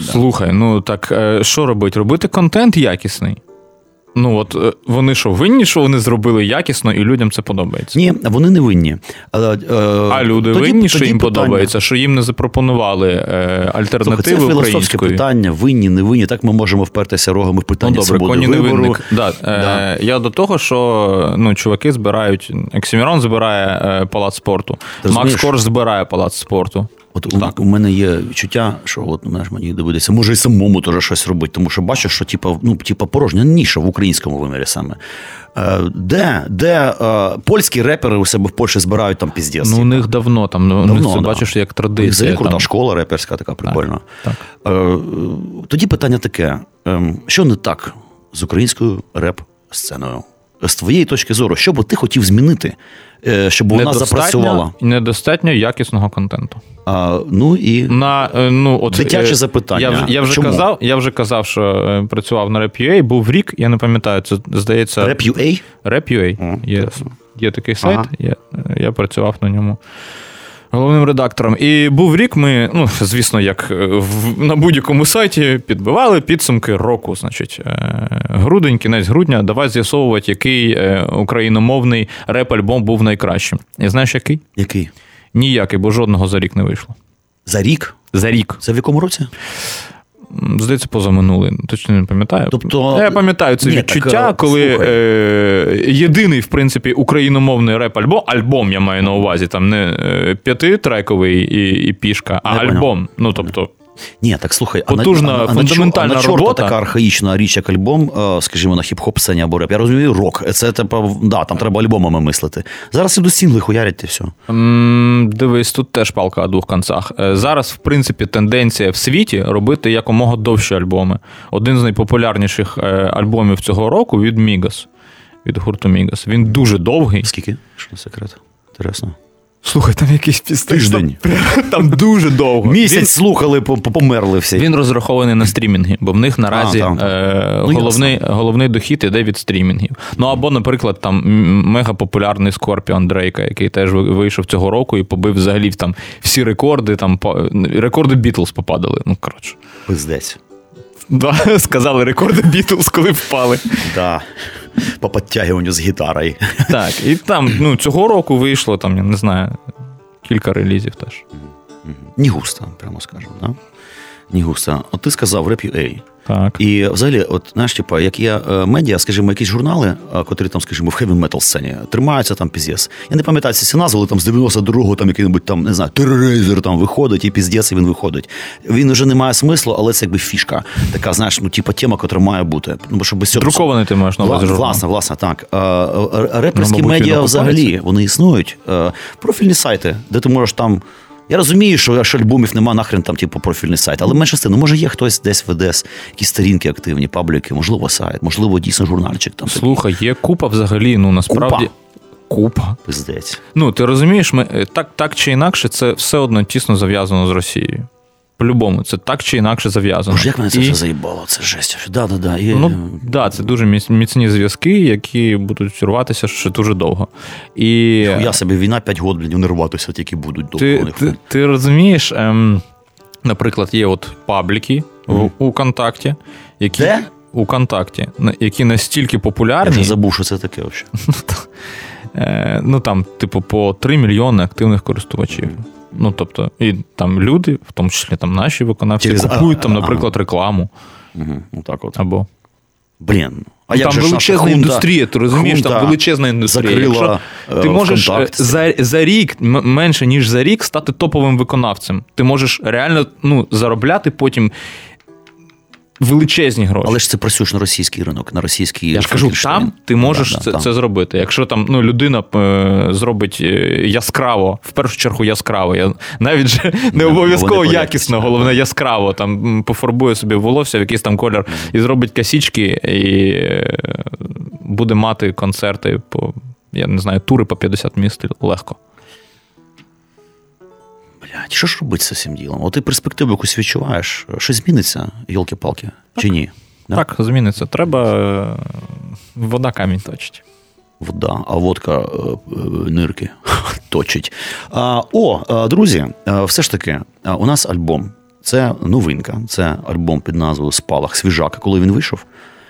Слухай, ну так е, що робити? Робити контент якісний. Ну от е, вони що, винні, що вони зробили якісно, і людям це подобається. Ні, вони не винні. А, е, А люди тоді- винні, що тоді їм питання. подобається, що їм не запропонували е, Слухай, це філософське питання, винні, не винні. Так ми можемо впертися рогами в Ну питання добре, свободи коні вибору. невинник. Да, Да. Я до того, що ну, чуваки збирають. Оксімірон збирає палац спорту, Ти Макс розумієш? Корж збирає палац спорту. От у, у мене є відчуття, що от знаєш, мені доведеться, може і самому теж щось робити, тому що бачу, що типа, ну, типа порожня ніша в українському вимірі саме. Е, де де е, польські репери у себе в Польщі збирають там піздець. Ну, у них давно там, ну, Давно, це да. бачиш як традиція. Взагалі крута школа реперська, така прикольна. так. Е, тоді питання таке: ем, що не так з українською реп-сценою? З твоєї точки зору, що би ти хотів змінити, е, щоб вона запрацювала? недостатньо якісного контенту. А, ну і На, е, ну, от, Дитяче е, запитання. Я, вже- я, вже Чому? казав, я вже казав, що працював на Rap.ua, був рік, я не пам'ятаю, це здається. Rap.ua? Rap.ua. О, Є, є такий сайт, Ага. я, я працював на ньому. Головним редактором. І був рік, ми, ну, звісно, як е, в, на будь-якому сайті підбивали підсумки року. Значить, е, грудень, кінець грудня, давай з'ясовувати, який е, україномовний реп-альбом був найкращим. І знаєш, який? Який? Ніякий, бо жодного за рік не вийшло. За рік? За рік. Це в якому році? Здається, позаминулий. Точно не пам'ятаю. Тобто- Я пам'ятаю це Ні, відчуття, так, е, коли е, єдиний, в принципі, україномовний реп-альбом, альбом я маю на увазі, там не е, п'ятитрековий і, і пішка, а не альбом. альбом. Ну, тобто, Ні, так слухай, Потужна, а на, а, фундаментальна на, а на чорта робота. така архаїчна річ, як альбом, е, скажімо, на хіп-хоп сцені або реп. Я розумію, рок. Це типа, да, там треба альбомами мислити. Зараз ідуть сінгли, хуярять і все. дивись, тут теж палка о двох концах. Е, Зараз, в принципі, тенденція в світі робити якомога довші альбоми. Один з найпопулярніших е, альбомів цього року від Мігас. Від гурту Мігас. Він дуже довгий. Скільки? Що секрет? Інтересно. Слухай, там якийсь пістець. Там, там дуже довго. Місяць слухали, по- по- померли всі. Він, він розрахований на стрімінги, бо в них наразі А, е, Ну, головний, головний дохід іде від стрімінгів. Ну або, наприклад, там мегапопулярний Скорпіон Дрейка, який теж вийшов цього року і побив взагалі там всі рекорди. Там по- рекорди Бітлз попадали. Ну коротше. Пиздець. Да, сказали рекорди Бітлз, коли впали. Да. По підтягуванню з гітарою. Так, і там ну, цього року вийшло, там, я не знаю, кілька релізів теж. Не густо, прямо скажемо. Да? Не густо. От ти сказав Rap.ua. Так. І взагалі, от знаєш, типа, як є е, медіа, скажімо, якісь журнали, котрі там, скажімо, в хеві метал сцені тримаються там піздець. Я не пам'ятаю ці назви, але там з 92-го там який-небудь там, не знаю, тероризер там виходить, і піздець, і він виходить. Він вже не має смислу, але це якби фішка. Така, знаєш, ну, типа тема, котра має бути. Ну, бо щоб без цього. Друкований ти маєш на увазі журнал? Власне, власне, так. Реперські Ну, мабуть, медіа взагалі вони існують. Е, Профільні сайти, де ти можеш там. Я розумію, що якщо альбомів нема нахрен там, типу, профільний сайт, але менше з тим, ну може є хтось десь веде якісь сторінки активні, пабліки, можливо, сайт, можливо, дійсно журнальчик там. Слухай, є купа взагалі, ну насправді. Купа. Пиздець. Ну, ти розумієш, ми е, так, так чи інакше, це все одно тісно зав'язано з Росією. По-любому, це так чи інакше зав'язано. Боже, як мене це І- все заїбало, це жесть. Да, да, да. І, Ну, да, це дуже міцні зв'язки, які будуть рватися ще дуже довго. І я собі війна 5 років, блін, не рватися тільки будуть довго. ти, ти, ти розумієш, ем, наприклад, є от пабліки в, у контакті, які. Де? У контакті, які настільки Я популярні, вже забув, що це таке взагалі. Е, ну там, типу, по 3 мільйони активних користувачів. Ну, тобто, і там люди, в тому числі там наші виконавці, Через- купують там, наприклад, рекламу. Угу, отак от. Або Блін. А Ну, як там же ж наша величезна хунта- індустрія, ти розумієш, хунта там величезна індустрія. закрила, Якщо ти е, можеш е, за, за рік, м- менше ніж за рік, стати топовим виконавцем. Ти можеш реально ну, заробляти потім величезні гроші. Але ж це працюєш на російський ринок, на російський Я ж кажу, там ти можеш да, це да, це зробити. Якщо там ну, людина е, зробить е, яскраво, в першу чергу яскраво. Я навіть же не обов'язково якісно, головне яскраво там пофарбує собі волосся в якийсь там колір і зробить косічки, і е, буде мати концерти по я не знаю, тури по 50 міст легко. Блядь, що ж робити з цим ділом? От ти перспективу якусь відчуваєш, щось зміниться, йолки-палки, чи ні? Да? Так, зміниться. Треба е, вода камінь точить. Вода, а водка е, е, нирки точить. А, О, друзі, все ж таки, у нас альбом. Це новинка. Це альбом під назвою Спалах Свіжака. Коли він вийшов,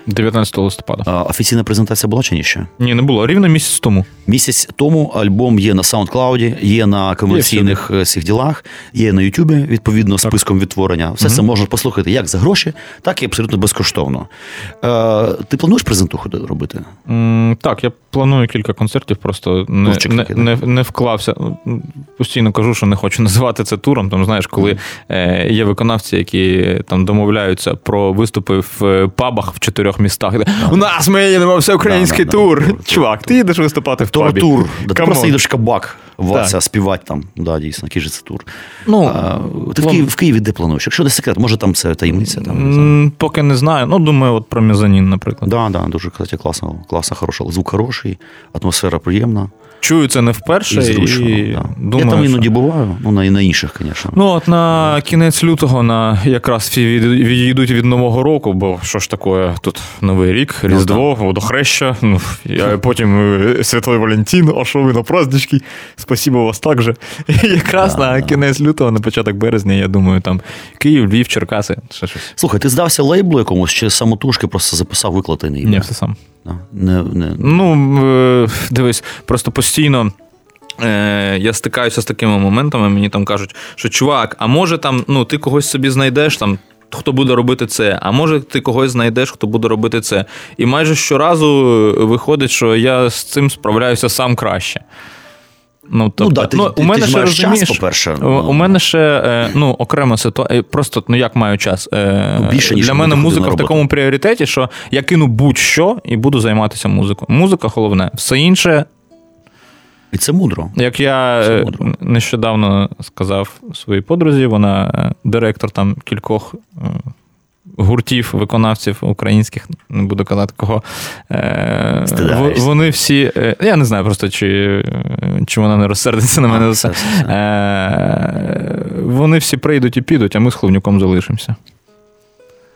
19 листопада. А, Офіційна презентація була чи ні ще? Ні, не було. Рівно місяць тому. Місяць тому альбом є на SoundCloud, є на комерційних є всіх ділах, є на Ютубі, відповідно, так. списком відтворення. Все угу. це можна послухати як за гроші, так і абсолютно безкоштовно. Е, Ти плануєш презентуху робити? Mm, так, я планую кілька концертів, просто не не, не, не вклався. Постійно кажу, що не хочу називати це туром. Там знаєш, коли е, є виконавці, які там домовляються про виступи в пабах в чотирьох чотирьох містах. У нас ми їдемо всеукраїнський тур. Чувак, ти їдеш виступати в пабі. Тур. Ти просто їдеш кабак Вася співати там. Да, дійсно, який же це тур. Ну, Ти в Києві, в Києві де плануєш? Якщо не секрет, може там це таємниця? Там, Поки не знаю. Ну, думаю, от про мезонін, наприклад. Так, да, да, дуже кстати, класно, класно, хороша. Звук хороший, атмосфера приємна. Чую це не вперше. І зручно, і да. думаю, Я там іноді що... буваю, ну на, на інших, звісно. Ну, от на кінець лютого на якраз всі відійдуть від Нового року, бо що ж таке, тут Новий рік, ну, Різдво, ну, водохреща, ну, я потім е, Святой Валентин, а що ви на празднички? Спасибо вас так же. І якраз да, на кінець лютого, на початок березня, я думаю, там Київ, Львів, Черкаси. ще щось. Слухай, ти здався лейблу якомусь чи самотужки просто записав викладений? Ні, все сам. Не, не... Ну, е, дивись, просто постійно. Е, я стикаюся з такими моментами, мені там кажуть, що чувак, а може там ну, ти когось собі знайдеш там. Хто буде робити це, а може ти когось знайдеш, хто буде робити це. І майже щоразу виходить, що я з цим справляюся сам краще. Ну, тобто, ну, да, ти, ну, ти, у мене ти ще розумієш, час, по-перше. У, у мене ще е, ну, окрема ситуація. Просто ну як маю час. Е, ну, більше, ніж Для мене музика в такому пріоритеті, що я кину будь-що і буду займатися музикою. Музика головне, все інше. І це мудро. Як я це е, мудро. нещодавно сказав своїй подрузі, вона директор там кількох гуртів, виконавців українських, не буду казати кого. Е, Вони всі. Е, я не знаю просто, чи чи вона не розсердиться на мене. А, все, все, все. Е, Вони всі прийдуть і підуть, а ми з Хловнюком залишимося.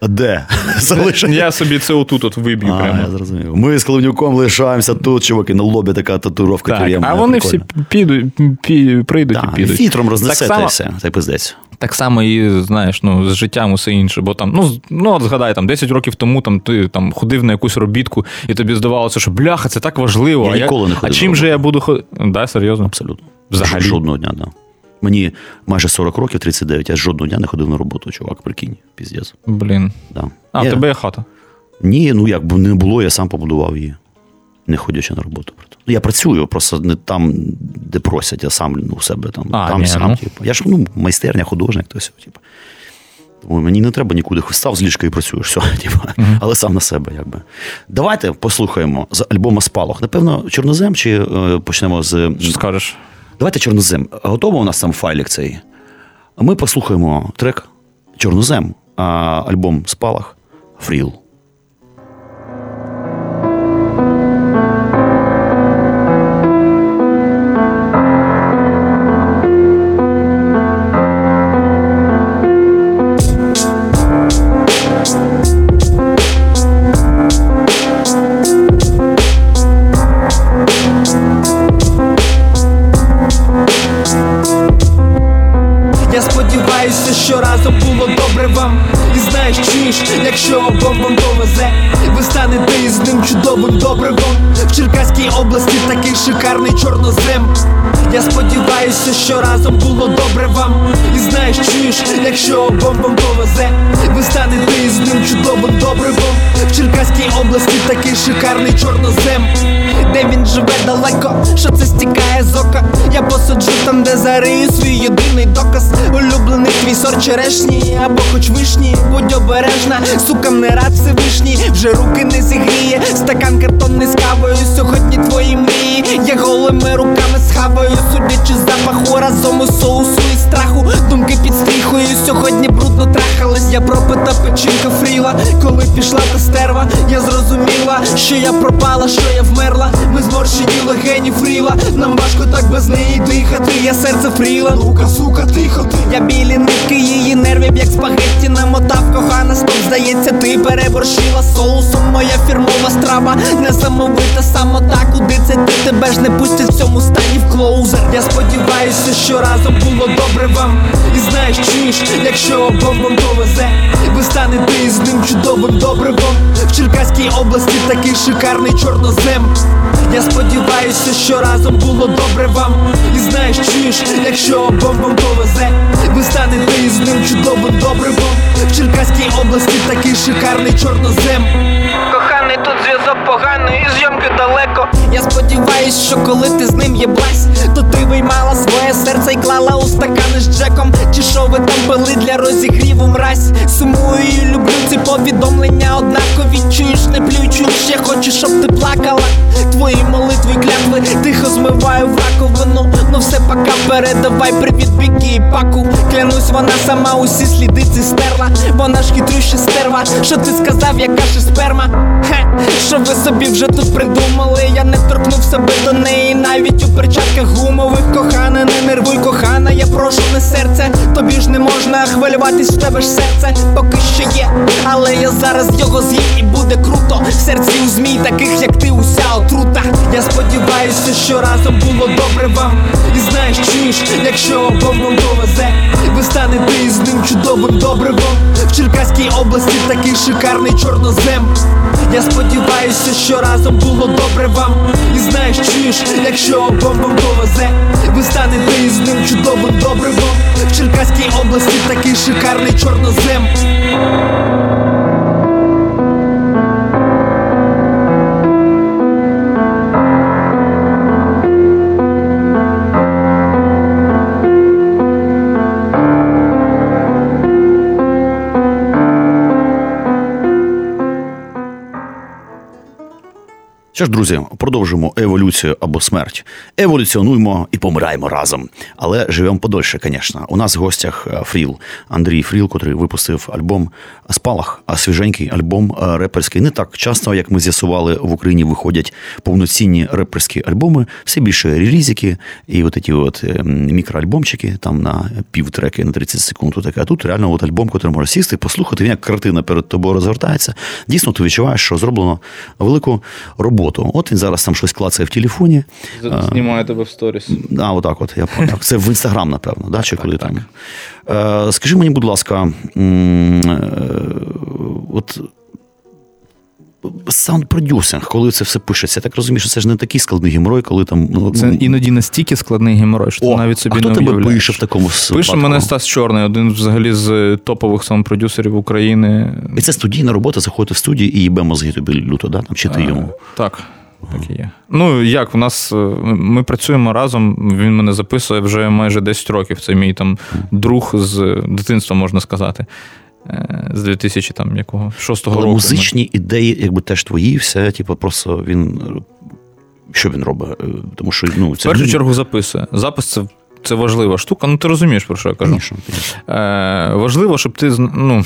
Де? Я собі це отут от виб'ю. А, прямо. я зрозумів. Ми з Кливнюком лишаємося тут, чуваки, на лобі така татуровка так, приємна. А вони прикольно. всі підуть, пі, прийдуть так, і підуть. Фітром рознесете так все, та й пиздець. Так само і знаєш, ну з життям усе інше. Бо там, ну ну от згадай, там 10 років тому там ти там ходив на якусь робітку, і тобі здавалося, що бляха, це так важливо. Я а ніколи я, не ходив. А чим же я буду ходити? Да, серйозно? Абсолютно. Взагалі. Жодного дня, да. Мені майже 40 років, 39, я жодного дня не ходив на роботу, чувак, прикинь, піздець. Блін. Да. А, я... в тебе є хата? Ні, ну як би не було, я сам побудував її, не ходячи на роботу. Ну, Я працюю, просто не там, де просять, я сам ну, у себе там, а, там ні, сам. Ну. Типу. Я ж ну, майстерня, художник, то все, типу. Тому мені не треба нікуди став з ліжка і працюєш, все, типу. Uh-huh. але сам на себе. якби. Давайте послухаємо з альбома Спалах. Напевно, Чорнозем чи е, почнемо з. Що скажеш? Давайте Чорнозем. Готово у нас сам файлік цей. Ми послухаємо трек Чорнозем, а альбом Спалах Фріл. Якщо обом вам повезе, ви станете із ним чудовим добривом В Черкаській області такий шикарний чорнозем. Я сподіваюся, що разом було добре вам. І знаєш, чуєш, якщо обом вам повезе, ви станете із ним чудовим добривом В Черкаській області такий шикарний чорнозем. Де він живе далеко, що це стікає з ока. Я посаджу там, де зарию свій єдиний доказ. Улюблений твій сорт черешні або хоч вишні, будь обережна, сукам не рад Всевишній, вже руки не зігріє, стакан картонний з кавою. Сьогодні твої мрії, я голими руками схаваю, судячи з запаху разом у соусу і страху. Думки під стріхою. Сьогодні брудно трахались. Я пропита печінка фріла. Коли пішла та стерва, я зрозуміла, що я пропала, що я вмерла. Ми зморщені легені фріла. Нам важко так без неї дихати. Я серце фріла. Ну-ка, сука, тихо ти. Білі нитки її нервів, як спагетті намотав кохана. Стоп, здається, ти переборщила соусом. Моя фірмова страва, несамовита самота. Куди це ти тебе ж не пустять в цьому стані в клоузер. Я сподіваюся, що разом було добре вам. І знаєш, чуєш, якщо обом вам повезе, ви станете із ним чудовим добривом. В Черкаській області такий шикарний чорнозем. Я сподіваюся, що разом було добре вам. І знаєш, чуєш, якщо обом вам повезе, ви станете із ним чудовим добривом. В Черкаській області такий шикарний чорнозем. Коханий, тут зв'язок поганий, і зйомки далеко. Я сподіваюсь, що коли ти з ним єблась, то ти виймала своє серце і клала у стакани з Джеком. Чи що ви там пили для розігріву мразь? Сумую і люблю ці повідомлення, однакові чуєш, не плюй, чуєш, я хочу, щоб ти плакала. Твої молитви, клятви, тихо змиваю в раковину. Ну все пока передавай привіт бікі і паку. Клянусь, вона сама усі сліди ці стерла. Вона ж хитрюща стерва. Що ти сказав, яка ж сперма? Хе, що ви собі вже тут придумали? Я не торкнув себе до неї, навіть у перчатках гумових кохана, не нервуй, кохана, я прошу не серце. Тобі ж не можна хвилюватись в тебе ж серце, поки що є. Але я зараз його з'їм і буде круто. В серці у змій, таких як ти, уся отрута. Я сподіваюся, що разом було добре вам. І знаєш, чуєш, якщо обом вам повезе, ви станете із ним чудовим добривом. В Черкаській області такий шикарний чорнозем. Я сподіваюся, що разом було добре вам. І знаєш, чуєш, якщо обом вам повезе, ви станете із ним чудовим добривом. В Черкаській області такий шикарний чорнозем. Що ж, друзі, продовжимо еволюцію або смерть. Еволюціонуємо і помираємо разом. Але живемо подольше, звісно. У нас в гостях е, Фріл, Андрій Фріл, котрий випустив альбом Спалах, а свіженький альбом е, реперський. Не так часто, як ми з'ясували, в Україні виходять повноцінні реперські альбоми, все більше релізики і от ці от е, мікроальбомчики там на півтреки, на 30 секунд. Таке. А тут реально от альбом, котрий може сісти, послухати, він як картина перед тобою розгортається. Дійсно, ти відчуваєш, що зроблено велику роботу. От він зараз там щось клацає в телефоні. Знімає тебе в сторіс. А, отак, от я так. Це в інстаграм, напевно, да? чи коли там. Е, Скажи мені, будь ласка, е, от саунд-продюсинг, коли це все пишеться, я так розумію, що це ж не такий складний геморой, коли там. Ну, Це іноді настільки складний геморой, що ти навіть собі а хто не тебе уявляєш. пише в такому Пише випадку? мене Стас Чорний, один взагалі з топових саунд-продюсерів України. І це студійна робота, заходити в студію і їбе мозги тобі люто, да? там, чи ти йому. Е, Так. Так і є. Ну, як, в нас е, ми працюємо разом, він мене записує вже майже 10 років. Це мій там друг з дитинства, можна сказати. Е, З 2000 там якого 6 Але року. музичні ідеї, якби теж твої, все, типу, просто він. Що він робить? Е, Тому що ну, В першу чергу записує. Запис це, це важлива штука. Ну, ти розумієш, про що я кажу. Конечно, конечно. Е, важливо, щоб ти ну,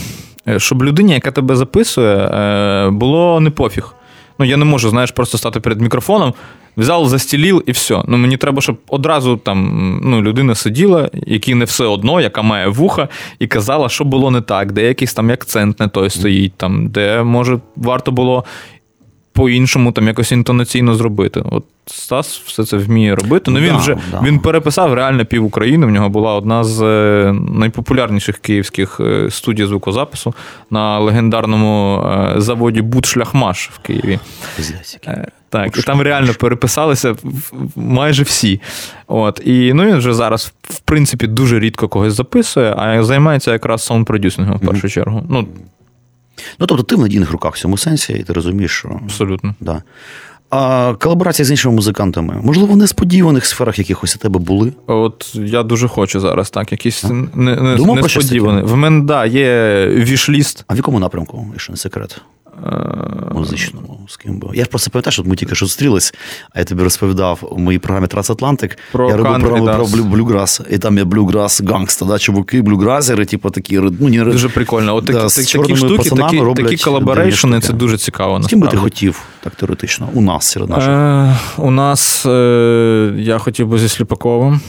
е, щоб людині, яка тебе записує, е, було не пофіг. Ну, я не можу, знаєш, просто стати перед мікрофоном, взяв, застілів і все. Ну, мені треба, щоб одразу там ну, людина сиділа, якій не все одно, яка має вуха, і казала, що було не так, де якийсь там акцент не той стоїть, там, де, може, варто було по-іншому там якось інтонаційно зробити. От Стас все це вміє робити. Ну, він да, вже да. він переписав реально пів України. В нього була одна з е, найпопулярніших київських е, студій звукозапису на легендарному е, заводі Будшляхмаш в Києві. Так, і там реально переписалися майже всі. От. І ну, він вже зараз, в принципі, дуже рідко когось записує, а займається якраз саунд-продюсингом в першу чергу. Ну, Ну, тобто ти в надійних руках в цьому сенсі, і ти розумієш, що. абсолютно. Да. а колаборація з іншими музикантами, можливо, в несподіваних сферах якихось у тебе були. От я дуже хочу зараз, так, якісь не, не, несподівані. В мене, да, є вішліст. А в якому напрямку, якщо не секрет? Е, Музичному з ким би. Я ж просто пам'ятаю, що ми тільки що зустрілись, а я тобі розповідав у моїй програмі Трансатлантик. Про я робив програму про блюграс, і там є блюграс гангста, да, чуваки, блюгразери, типу такі. Ну, не, Дуже прикольно. От такі, Да, з такі, штуки, такі, роблять такі колаборейшни, це дуже цікаво. З ким би ти хотів, так теоретично, у нас серед наших? Е, у нас е, я хотів би зі Сліпаковим.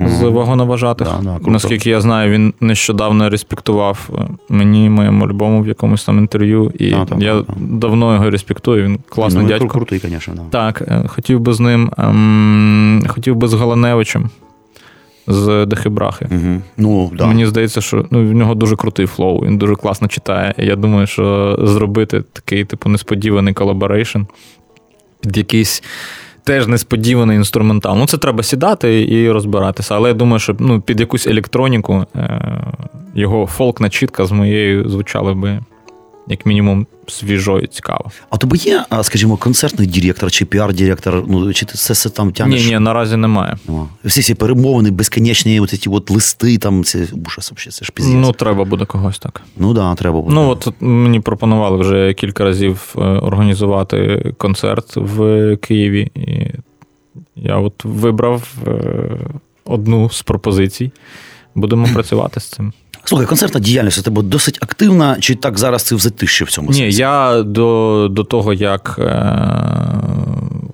З вагоноважатих. Да. Наскільки я знаю, він нещодавно респектував е, мені, моєму альбому в якомусь там інтерв'ю. І Да, так, я так, так. давно його респектую. Він класний ну, дядько. Крутий, звісно, да. Так, е, хотів би з ним. ем, хотів би з Галаневичем з ДахаБрахи. Угу. Ну, да. Мені здається, що ну, в нього дуже крутий flow, він дуже класно читає. І я думаю, що зробити такий, типу, несподіваний collaboration під якийсь теж несподіваний інструментал. Ну, це треба сідати і розбиратися. Але я думаю, що ну, під якусь електроніку е- його фолкна чітка з моєю звучали би, як мінімум, свіжо і цікаво. А тебе є, скажімо, концертний директор чи піар-директор? Ну, чи ти це все там тягнеш? Ні, ні, наразі немає. Нема. Всі ці перемовини, безконечні, от ці от листи, там, це ужас вообще, це ж піздець. Ну, треба буде когось так. Ну да, треба буде. Ну, от мені пропонували вже кілька разів е, організувати концерт в Києві. І я от вибрав е, одну з пропозицій. Будемо працювати з цим. Слухай, концертна діяльність у тебе досить активна, чи так зараз ти в затиші в цьому Ні, сенсі? я до, до того, як е,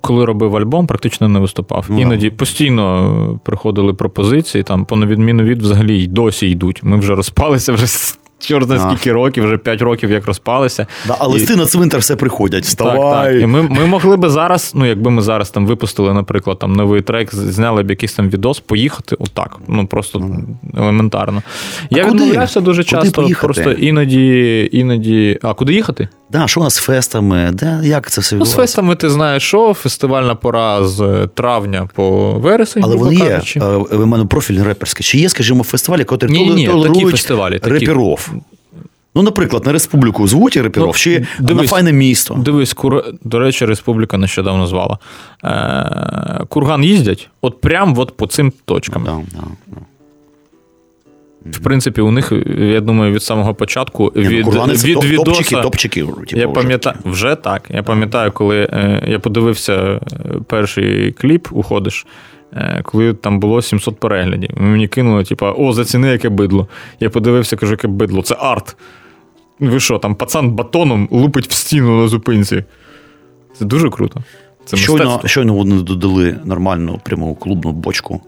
коли робив альбом, практично не виступав. Ну, Іноді постійно приходили пропозиції, там, по відміну від взагалі й досі йдуть. Ми вже розпалися вже А. скільки років, вже 5 років як розпалися. Да, а І- на цвинтар все приходять. Вставай. Так, так. І ми, ми могли би зараз, ну якби ми зараз там випустили, наприклад, там новий трек, зняли б якийсь там відос, поїхати отак. Ну просто елементарно. Я куди? відмовлявся дуже Куди часто, поїхати? просто іноді, іноді. А куди їхати? Да, що у нас з фестами? Де, як це все Ну, з фестами ти знаєш, що фестивальна пора з травня по вересень. Але вони є, кажучи. е, в мене профіль реперський. Чи є, скажімо, фестивалі, які Ні, ні, такі фестивалі, такі. реперов? Ну, наприклад, на республіку звуть реперов, Ну, чи на файне місто. Дивись, кур... до речі, республіка нещодавно звала. Е... Курган їздять, от прям от по цим точкам. Да, да, да. В принципі, у них, я думаю, від самого початку ну, від, від топ- відоса, топчики, топчики. Типу, я вже пам'ятаю, вже так. Я пам'ятаю, коли е, я подивився е, перший кліп Уходиш, коли там було 700 переглядів. Мені кинули, типу, о, заціни, яке бидло. Я подивився, кажу, яке бидло, це арт. Ви що, там пацан батоном лупить в стіну на зупинці. Це дуже круто. Це Щойно, щойно вони додали нормальну пряму клубну бочку,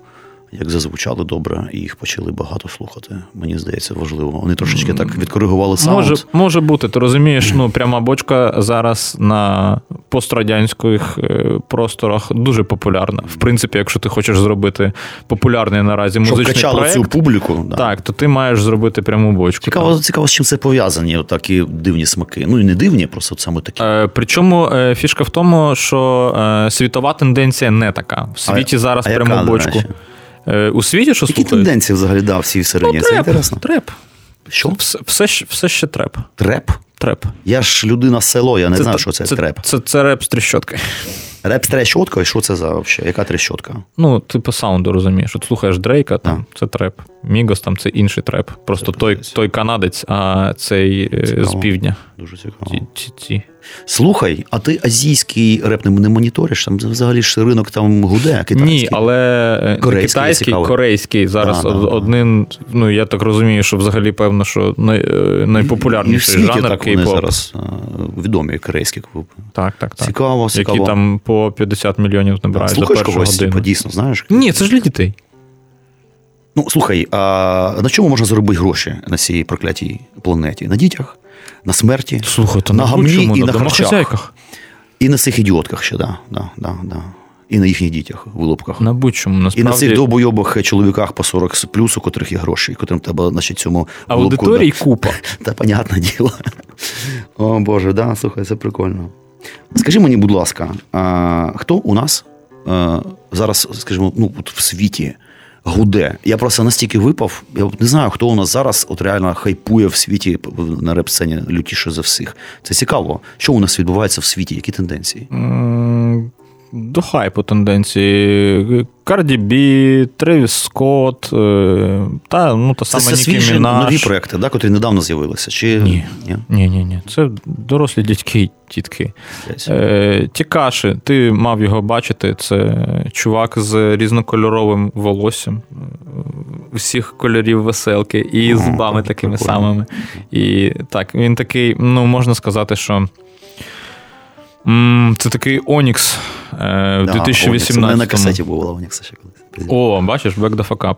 як зазвучали добре, і їх почали багато слухати. Мені здається, важливо. Вони трошечки так відкоригували саунд. Може, може бути, ти розумієш, ну пряма бочка зараз на пострадянських е, просторах дуже популярна. В принципі, якщо ти хочеш зробити популярний наразі Щоб музичний качало проект, цю публіку. Да. так, то ти маєш зробити пряму бочку. Цікаво, цікаво, з чим це пов'язані, такі дивні смаки. Ну і не дивні, просто саме такі. Е, Причому е, фішка в тому, що е, світова тенденція не така. В світі А- зараз а пряму бочку. речі? Е, У світі що Які слухають? тенденції взагалі да, всі всередині? Ну, це trap, интересно. trap. Що? Все, все, ще- все ще trap. Trap? Trap. Я ж людина село, я не знаю, що це, це, trap. Це, це реп з тріщоткою. Реп з трещоткою, що це за вообще? Яка трещотка? Ну, ти по саунду розумієш. От слухаєш Дрейка, там це trap. Мігос там це інший trap. Просто той, той канадець, а цей е, Цікаво. з півдня. Дуже цікаво. Ці, ці, ці. Слухай, а ти азійський реп не, моніториш? Там взагалі ж ринок там гуде, китайський. Ні, але е, Корейський китайський, корейський зараз Да, да, один. Ну я так розумію, що взагалі певно, що най, е, І в найпопулярніший жанр так вони зараз відомі корейські групи. Так, так, так. Цікаво, цікаво. Які там по 50 мільйонів набирають за Слухаєш першу когось, годину. типу, дійсно, знаєш? Ні, це ж для дітей. Ну, слухай, а на чому можна заробити гроші на цій проклятій планеті? На дітях, на смерті, Слухай, то на гамні і на на харчах. І на цих ідіотках ще, да, да, да, да. І на їхніх дітях, вилупках. На будь-чому, І на цих довбойобах чоловіках по 40 плюс, у котрих є гроші, котрим треба, значить, цьому вилупку, Аудиторій купа. Та понятне діло. О, Боже, да, слухай, це прикольно. Скажи мені, будь ласка, а, хто у нас а, зараз, скажімо, ну, от в світі гуде? Я просто настільки випав, я не знаю, хто у нас зараз от реально хайпує в світі на реп-сцені лютіше за всіх. Це цікаво. Що у нас відбувається в світі? Які тенденції? До хайпу тенденції. Карді Бі, Тревіс Скотт, е, та ну та Це Нікі Мінаш. нові проекти, да, котрі недавно з'явилися. Чи... Ні. Ні? Ні, ні, ні. Це дорослі дядьки і тітки. Е, Тікаші, ти мав його бачити. Це чувак з різнокольоровим волоссям е, усіх кольорів веселки, і О, зубами так, такими прикольно. самими. І так, він такий, ну можна сказати, що. Це такий Онікс е, в Да, 2018 Onyx. У мене на касеті була Онікса ще колись. О, бачиш, Back the Fuck Up.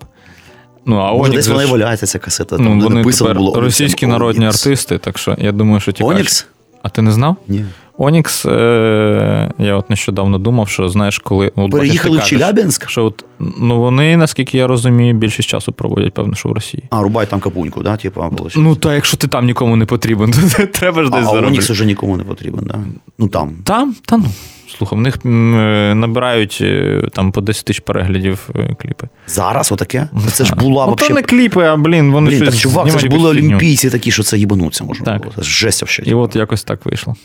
Ну, а Може, Онікс десь вона і валяється, ця касета. ну, там, де вони тепер було Onyx. російські народні артисти, так що я думаю, що ті Онікс? А ти не знав? Ні. Онікс, е, я от нещодавно думав, що знаєш, коли. От, Переїхали ти в кажеш, Челябинськ? Що от, ну вони, наскільки я розумію, більшість часу проводять, певно, що в Росії. А, рубай там капуньку, да, типа, виходить. Ну, та якщо ти там нікому не потрібен, то треба ж а, десь а заробити. Онікс вже нікому не потрібен, да? Ну там. Там, та ну. Слухай, в них е, набирають е, там по 10 тисяч переглядів е, кліпи. Зараз отаке? Це ж була ну, вообще... то не кліпи, а блін, вони Блін, щось так чувак, це ж були олімпійці такі, що це їбануться можна Так. було. Це ж жесть вообще. І от якось так вийшло.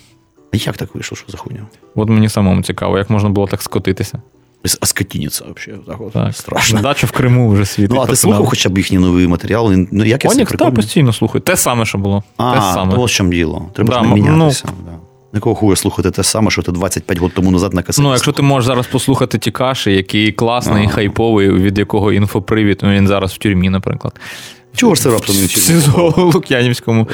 А як так вийшло, що за хуйня? От мені самому цікаво, як можна було так скотитися. А скотініця вообще. Так, от. Так. Страшно. Дача в Криму вже світить. Ну, а ти слухав хоча б їхні нові матеріали? Ну, як я Онікс, так, постійно слухаю. Те саме, що було. те А, саме. то ось в чому діло. Треба Да, ж не ну- Да. Якого хуя слухати те саме, що ти 25 років тому назад на касеті Ну, якщо ти можеш зараз послухати ті каші, який класний, Ага. хайповий, від якого інфопривід, ну, він зараз в тюрмі, наприклад. Чого ж це раптом не В? СІЗО Лук'янівському.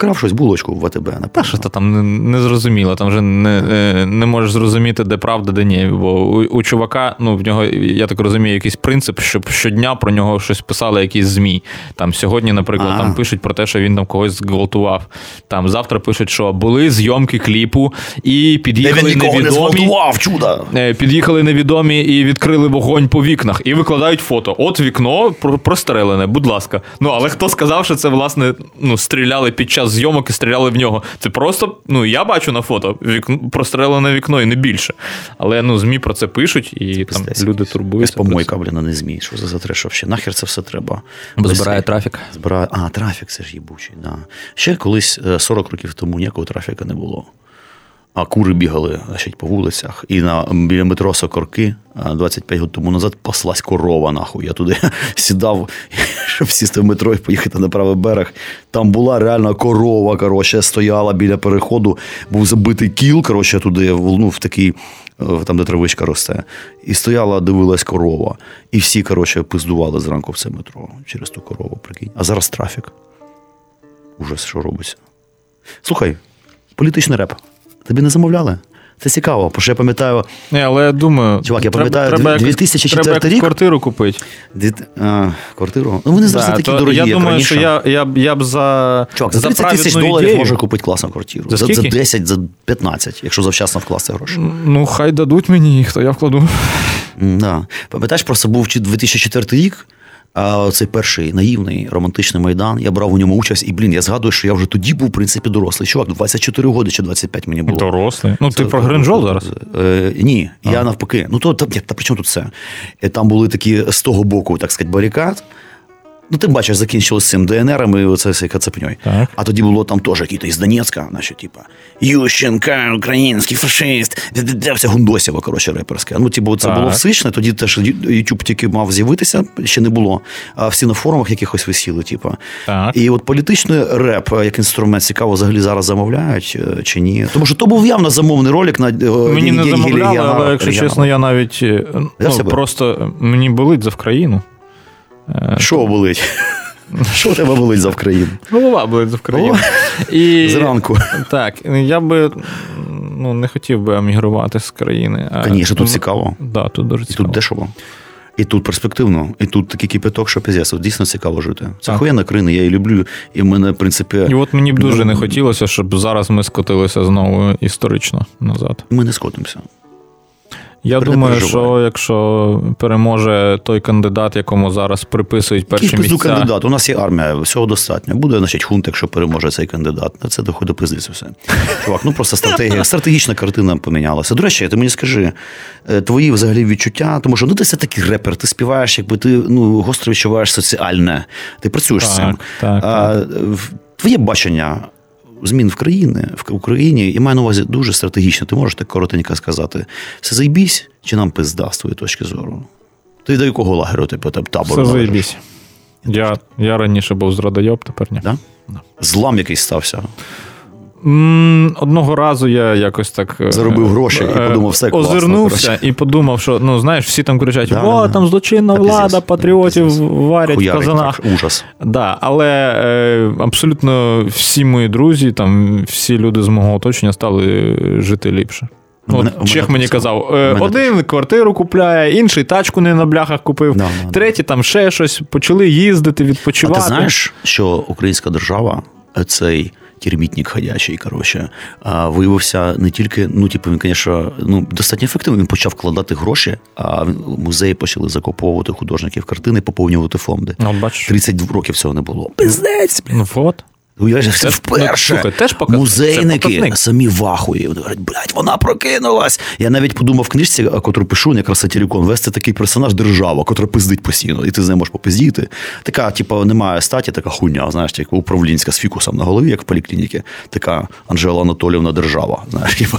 Вкрав щось булочку в ВТБ, Та напевно. що то там не, не зрозуміло, там вже не, е, не можеш зрозуміти, де правда, де ні. Бо у, у чувака, ну в нього, я так розумію, якийсь принцип, щоб щодня про нього щось писали, якісь ЗМІ. Там сьогодні, наприклад, А. там пишуть про те, що він там когось зґвалтував. Там завтра пишуть, що були зйомки кліпу, і під'їхали не невідомі. зґвалтував, чудо! Е, Під'їхали невідомі і відкрили вогонь по вікнах, і викладають фото. От вікно прострелене, будь ласка. Ну але хто сказав, що це власне ну стріляли під час зйомок і стріляли в нього? Це просто ну я бачу на фото вікно прострелене вікно і не більше. Але ну змі про це пишуть, і там Пиздець люди турбуються. Помойка, блін, а не ЗМІ. Що за затреш ще? Нахер це все треба? Бо збирає трафік. Збирає... А, трафік це ж їбучий, да. Ще колись е, 40 років тому ніякого трафіка не було. А кури бігали значить, по вулицях. І на, біля метро Сокорки 25 років тому назад паслась корова, нахуй. Я туди сідав, щоб сісти в метро і поїхати на правий берег. Там була реальна корова, коротше, стояла біля переходу, був забитий кіл, коротше, туди, ну, в такий, е, там, де травичка росте. І стояла, дивилась корова. І всі, коротше, пиздували зранку в це метро через ту корову, прикинь. А зараз трафік. Ужас, що робиться. Слухай, політичний реп. Тобі не замовляли? Це цікаво, бо що я пам'ятаю, Ні, але я думаю, Чувак, я пам'ятаю, треба 2004 треба рік. квартиру купити. дві- а, квартиру. Ну вони зараз Да, такі то дорогі, я як думаю, раніше. що я, я, я б за, Чувак, за 30 тисяч доларів ідею- може купити класну квартиру. За За, за скільки? 10, за 15, якщо завчасно вкласти гроші. Ну, хай дадуть мені їх, то я вкладу. Да. Пам'ятаєш, просто був 2004 рік. А цей перший наївний романтичний майдан. Я брав у ньому участь, і блін, я згадую, що я вже тоді був в принципі дорослий. Чувак, 24 роки чи 25 мені було. Дорослий. Ну, ти Це- про Гринжол зараз? Е, ні, я навпаки. Ну то та, та при чому тут це? Е, Там були такі з того боку, так сказати, барикад. Ну, ти бачиш, закінчилось цим ДНРом і оце кацапньою. А тоді було там теж який-то із Донецька, значить, типа Ющенка, український фашист, де все коротше, реперське. Ну, типу, це Так. було всичне, тоді теж YouTube тільки мав з'явитися, ще не було. А всі на форумах якихось висіли. Так. І от політичний реп, як інструмент, цікаво, взагалі зараз замовляють е, чи ні. Тому що то був явно замовний ролик на е, Мені не замовляли, але якщо чесно, я навіть е, ну, просто мені болить за Вкраїну. Що болить? Що тебе болить за Вкраїну? Голова болить за Вкраїну. І, Зранку. Так, я би ну, не хотів би емігрувати з країни. а- Звісно, тут цікаво. Да, тут дуже І тут дешево. І тут перспективно, і тут такий кипяток, що піздець. Дійсно цікаво жити. Це хуяна країна, я її люблю. І в мене, в принципі, І от мені б дуже Ну, не хотілося, щоб зараз ми скотилися знову історично назад. ми не скотимося. Я думаю, що якщо переможе той кандидат, якому зараз приписують перші місця. кандидат? У нас є армія, всього достатньо. Буде, значить, хунт, якщо переможе цей кандидат. На це доходить пиздиться все. Чувак, ну просто стратегія, стратегічна картина помінялася. До речі, ти мені скажи, е, твої взагалі відчуття, тому що ну ти все таки репер, ти співаєш, якби ти ну, гостро відчуваєш соціальне, ти працюєш з цим. так, а, в- Твоє бачення змін в країні, в Україні, і маю на увазі дуже стратегічно. Ти можеш так коротенько сказати, все заїбісь, чи нам пизда з твоєї точки зору? Ти до якого лагерю типу, там табору? Все належиш? Я, я раніше був зрадойоб, тепер ні. Да? Злам якийсь стався. Одного разу я якось так е, Заробив гроші і е, подумав, все класно, Озирнувся коротше. і подумав, що ну знаєш, всі там кричать: Да, о, да. там злочинна Та влада, патріотів варять в казанах. так, ужас. Да, але е, абсолютно всі мої друзі, там всі люди з мого оточення стали жити ліпше. Ну, Мене- от Чех мені так казав, е, Мене один квартиру купляє, інший тачку не на бляхах купив, Да, да, да. третій там ще щось, почали їздити, відпочивати. А ти знаєш, що українська держава, цей термітник ходячий, коротше, а, виявився не тільки, ну, типу, він, звісно, ну, достатньо ефективно. Він почав вкладати гроші, а музеї почали закуповувати художників картини, поповнювати фонди. Ну, бачиш. 30 років цього не було. Пиздець, блін. Ну от. Уявляєш, це Це ну, вперше. слухай, теж показ- Музейники показник. самі в ахуї. Вони говорять, блядь, вона прокинулась. Я навіть подумав в книжці, котру пишу, якраз сатірікон, вести такий персонаж держава, котра пиздить постійно, і ти з нею можеш попиздіти. Така, типу, немає статі, така хуйня, знаєш, як управлінська з фікусом на голові, як в поліклініці. Така Анжела Анатолівна держава. Знаєш, типу,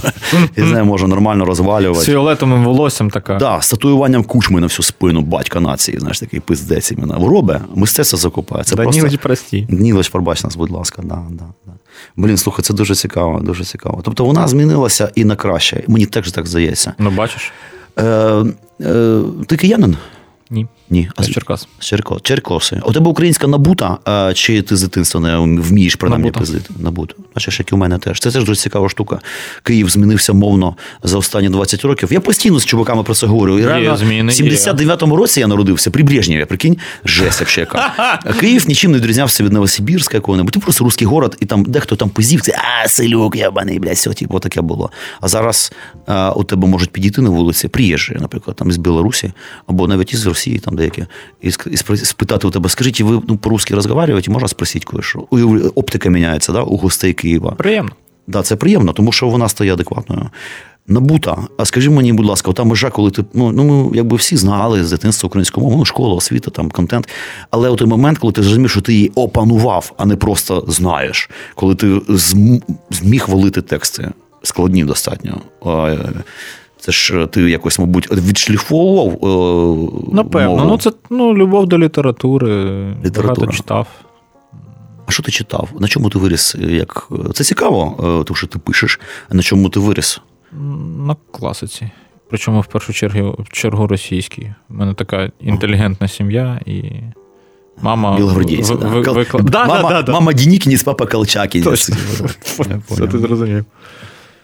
і з нею можна нормально З фіолетовим волоссям така. Да, з татуюванням кучми на всю спину батька нації, знаєш, такий пиздець іменно. Робе, мистецтво закупає. Це Да просто... ні, прості. Нілич, пробач нас, будь ласка, да, да, да. Блін, слухай, це дуже цікаво, дуже цікаво. Тобто вона змінилася і на краще. Мені теж так здається. Ну, бачиш? Е, е, ти киянин? Ні. Ні. А з Черкас. З Черко, Черкоси. У тебе українська набута, е, чи ти з дитинства не вмієш принаймні пиздити? Набута. Бачиш, як і у мене теж. Це теж дуже цікава штука. Київ змінився мовно за останні 20 років. Я постійно з чуваками про це говорю. І реально, в 79-му році я народився при Брежнєві, прикинь, жесть вообще яка. Київ нічим не відрізнявся від Новосибірська якого-небудь. Ти просто русський город, і там дехто там пиздів, це а, селюк, ябаний, блядь, все, типу, таке було. А зараз а, у тебе можуть підійти на вулиці, приїжджі, наприклад, там з Білорусі, або навіть із Росії, там деякі, і спитати у тебе, скажіть, ви ну, по-русски розмовляєте, можна спросити кое-що? Оптика міняється, да, у гостей Києва. Приємно. Да, це приємно, тому що вона стає адекватною. Набута. А скажи мені, будь ласка, та межа, коли ти ну, ну ми якби всі знали з дитинства українську мову, ну, школа, освіта, там контент. Але у той момент, коли ти зрозумів, що ти її опанував, а не просто знаєш, коли ти зм- зміг валити тексти складні достатньо. Е, Це ж ти якось, мабуть, відшліфовував. е, Напевно. мову. Ну, це ну, любов до літератури. Література. Багато читав. А що ти читав? На чому ти виріс? Як... Це цікаво, е, тому що ти пишеш. А на чому ти виріс? На класиці. Причому в першу чергу, в чергу російській. У мене така інтелігентна сім'я і. Мама Білогвардійці. в- да. в- Кол- викла- Да, мама, да, да, да. мама Дінікініс, папа Колчакініс. Це ти зрозумів.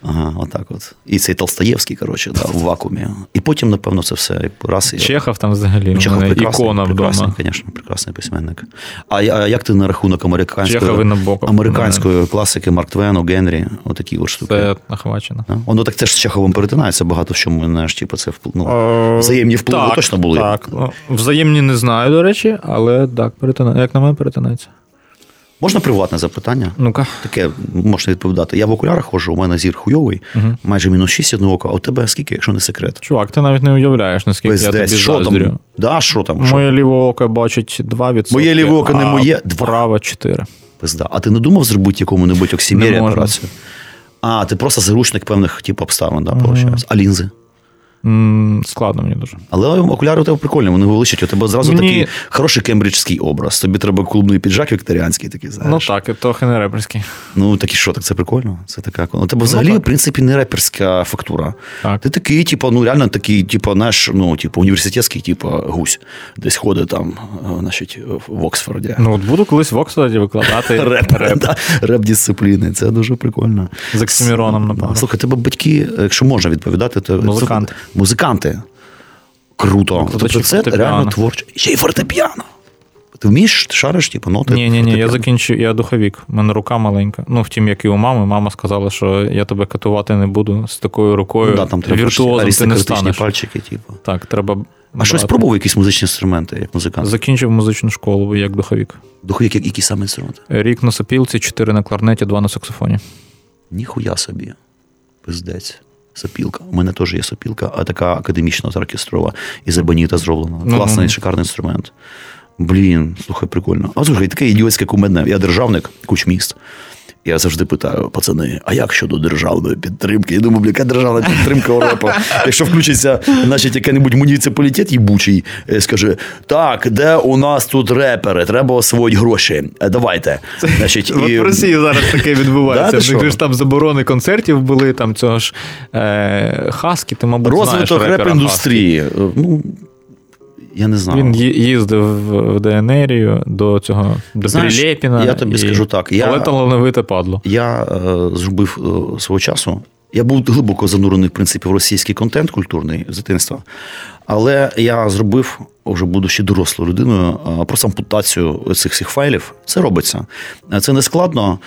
Ага, отак от. І цей Толстоєвський, коротше, да, в вакуумі. І потім, напевно, це все раз. і- Чехов там взагалі. Чехов мене прекрасний, ікона прекрасний, вдома. звісно, прекрасний письменник. А, а як ти на рахунок американської, Набоков. американської класики Марк Твену, Генрі, отакі от штуки? Це нахвачено. Да? Воно так теж з Чеховим перетинається багато в чому, знаєш, типу, це вплив. Ну, Е, взаємні впливи так, точно були. Так. Ну, Взаємні не знаю, до речі, але так, перетина... як на мене, перетинається. Можна приватне запитання? Ну-ка. Таке можна відповідати. Я в окулярах ходжу, у мене зір хуйовий, майже мінус 6 одного ока. А у тебе скільки, якщо не секрет? Чувак, ти навіть не уявляєш, наскільки я тобі що там? Да, що там? Моє ліве око бачить 2%. Моє ліве око не моє, два. Праве 4. Пизда. А ти не думав зробити якому-небудь оксімері операцію? А, ти просто заручник певних типу, обставин, да, виходить. А лінзи? Складно мені дуже. Але окуляри у тебе прикольні, вони виличать. У тебе зразу Мені- такий хороший кембриджський образ. Тобі треба клубний піджак вікторіанський такий, Ну так, і трохи не реперський. Ну, так і що, так це прикольно. Це така. У тебе взагалі, Ну, в принципі, не реперська фактура. Так. Ти такий, типу, ну реально такий, типу, наш, ну, типу, університетський, типу, гусь. Десь ходить там, е, значить, в Оксфорді. Ну, от буду колись в Оксфорді викладати Реп, да, реп-дисципліни. Це дуже прикольно. з Оксиміроном, напевно. Слухай, тебе батьки, якщо можна відповідати, то Музиканти. Музиканти. Круто. Тобто це фортепіано. реально творче. Ще й фортепіано. Ти вмієш, ти шариш, типу, ноти? Ні, ні, ні, я закінчив, я духовік. У мене рука маленька. Ну, втім, як і у мами, мама сказала, що я тебе катувати не буду з такою рукою. Ну, да, там треба Віртуозом ти не станеш. пальчики, типу. Так, треба. А щось брати. пробував якісь музичні інструменти, як музикант? Закінчив музичну школу як духовік. Духовик, які, які саме інструменти? Рік на сопілці, чотири на кларнеті, два на саксофоні. Ніхуя собі. Пиздець. Сопілка. У мене теж є сопілка, а така академічна оркестрова із забаніта зроблена. Класний, ну. шикарний інструмент. Блін, слухай, прикольно. А слухай, таке ідіотське кумедне. Я державник, кучміст. Я завжди питаю, пацани, а як щодо державної підтримки? Я думаю, яка державна підтримка у? Якщо включиться, значить, який-небудь муніципалітет їбучий, е, скаже: так, де у нас тут репери? Треба освоїти гроші. Е, Давайте. Значить, От в Росії зараз таке відбувається. що? ж там заборони концертів були, там цього ж е, Хаски, ти, мабуть, Розвиток реп-індустрії. Е, Ну, я не знаю. Він їздив в ДНРію до цього до Знаєш, Прилєпіна. я тобі і- скажу так, я- Але талановите падло. Я е, зробив е, свого часу. Я був глибоко занурений, в принципі, в російський контент культурний з дитинства. Але я зробив, вже будучи дорослою людиною, просто ампутацію цих всіх файлів. Це робиться. Це не складно.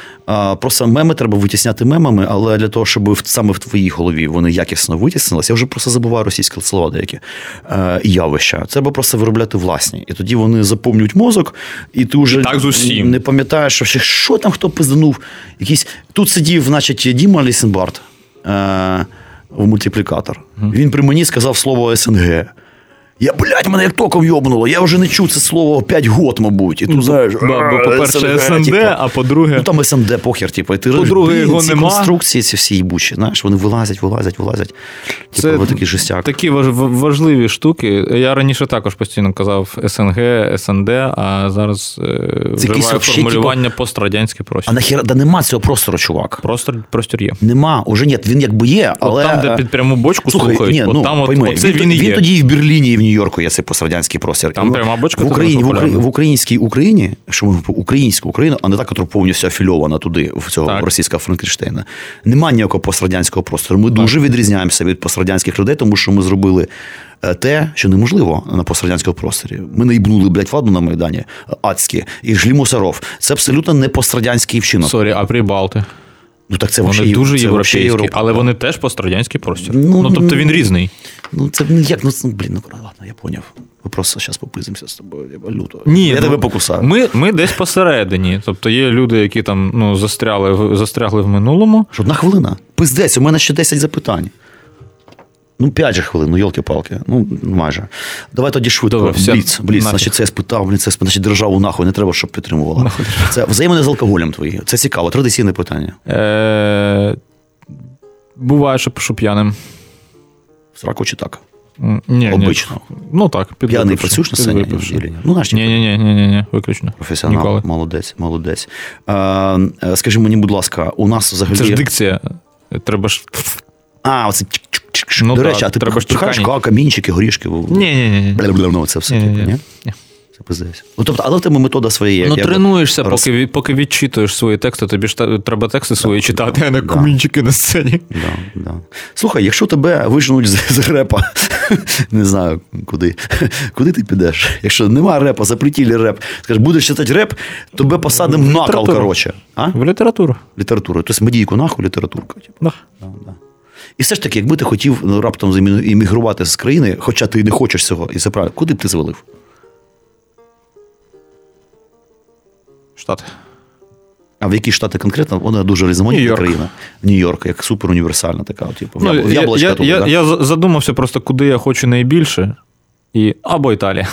Просто меми треба витісняти мемами, але для того, щоб саме в твоїй голові вони якісно витіснилися, я вже просто забуваю російські слова деякі явища. Треба просто виробляти власні. І тоді вони заповнюють мозок, і ти вже І так не пам'ятаєш, що що там хто пизданув. Якийсь тут сидів, значить, Діма Лісенбард е, в мультиплікатор. Він при мені сказав слово СНГ. Я, блядь, мене як током йобнуло. Я вже не чув це слово 5 год, мабуть. І тут, знаєш, Бо, по-перше, СНД, типу. а по-друге. Ну там СНД похер, типу, і ти По-друге, його ці нема. конструкції, ці всі їбучі, знаєш, вони вилазять, вилазять, вилазять. Типу, Це такий жестяк. Такі важливі штуки. Я раніше також постійно казав СНГ, СНД, а зараз е, вживаю вообще, формулювання пострадянський А простір. нахіра, да нема цього простору, чувак. Простір, простір є. Нема, уже ні, він якби є, але. От там, де е, під пряму бочку слухають, от ну, там от, пойми, оце він, він, і він є. тоді і в Берліні, і в Нью-Йорку є цей пострадянський простір. Там в- бочка, в Україні, в, Украї- в українській Україні, що ми українську Україну, а не та, яка повністю афільована туди, в цього Так. російського Франкенштейна. Немає ніякого пострадянського простору. Ми дуже відрізняємося від пострадянських людей, тому що ми зробили. е, Те, що неможливо на пострадянському просторі. Ми наїбнули, блядь, владу на Майдані е, адски жгли мусоров. Це абсолютно не пострадянський вчинок. Sorry, а прибалти. Ну так це Вони вообще- дуже це європейські, Європа. але вони теж пострадянський простір. Ну, Ну, тобто він різний. Ну, це ну, як, ну, блін, ну ладно, я поняв. Ми просто зараз попиздимося з тобою. Я люто. Ні, я ну, тебе покусаю. Ми, ми десь посередині. Тобто є люди, які там ну, застряли, застрягли в минулому. Одна хвилина. Пиздець, у мене ще 10 запитань. Ну, 5 же хвилин, ну йолки-палки. Ну, майже. Давай тоді швидко. Добре, все, бліц, бліц. Значить, це спитав, блін, це значить, державу нахуй, не треба, щоб підтримувала. Це взаємини з алкоголем твої. Це цікаво, традиційне питання. Е, буває, що пишу п'яним. В сраку чи так? Ні, ні. Обично. Ну так, П'яний підвипивши, працюєш на сцені? ні? Ну, знаєш, Ні, ні, ні, ні, ні, ні, виключно. професіонал. Ніколи. Молодець, молодець. Е, скажи мені, будь ласка, у нас взагалі. Це ж дикція. Треба ж. А, оце. Ну До так, речі, а ти пихаєш чекання. камінчики, горішки? Ні, ні, ні, ні. Ну, це все Ні. Ну, тобто, але в тебе метода своя. Ну, тренуєшся, роз- поки, поки відчитуєш свої тексти, тобі ж та- треба тексти свої читати, а не да. камінчики на сцені. Да, да. Слухай, якщо тебе виженуть з, з репа, не знаю куди, куди ти підеш? Якщо нема репа, запретілі реп, скажеш, будеш читати реп, тебе посадимо на кол, Літературу. коротше. А? В літературу. Літературу. Тобто медійку нахуй, літературка. Типу. Да. Да, да. І все ж таки, якби ти хотів ну, раптом іммігрувати з країни, хоча ти не хочеш цього, і це правильно, куди б ти звалив? Штати. А в які штати конкретно? Вона дуже різноманітна країна. Нью-Йорк, як суперуніверсальна така, типу, Ну, я, я, туди, я, да? я задумався просто, куди я хочу найбільше. І... Або Італія.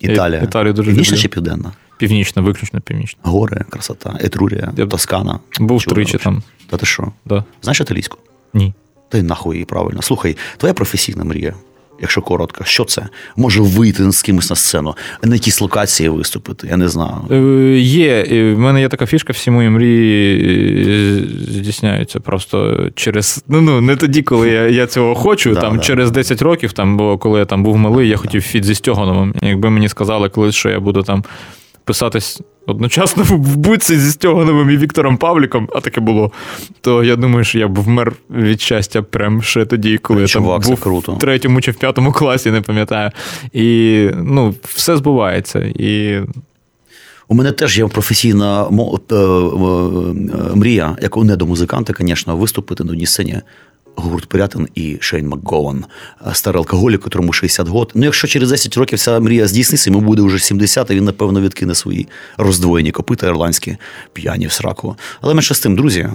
Італія. Італію дуже Північна люблю. чи південна? Північна, виключно північна. Гори, красота, Етрурія, Я Тоскана. Був тричі там. Та ти що? Да. Знаєш італійську? Ні. Та й нахуй її правильно. Слухай, твоя професійна мрія, якщо коротко, що це? Може вийти з кимось на сцену, на якійсь локації виступити, я не знаю. Е, Є. В мене є така фішка, всі мої мрії е, здійсняються просто через. Ну, ну не тоді, коли я, я цього хочу. Да, там да. через 10 років, там, бо коли я там був малий, я хотів фіт зі Стьогановим. Якби мені сказали колись, що я буду там писатись одночасно в буці зі Стьогановим і Віктором Павліком, а таке було, то я думаю, що я б вмер від щастя прям ще тоді, коли я там був круто. в третьому чи в п'ятому класі, не пам'ятаю. І ну, все збувається. І У мене теж є професійна е, е, мрія, як у недомузиканта, звісно, виступити на одній сцені. Гурт Пирятин і Шейн МакГован, е, старий алкоголік, котрому 60 років. Ну, якщо через 10 років ця мрія здійсниться, йому буде вже 70, і він, напевно, відкине свої роздвоєні копита ірландські п'яні в сраку. Але менше з тим, друзі,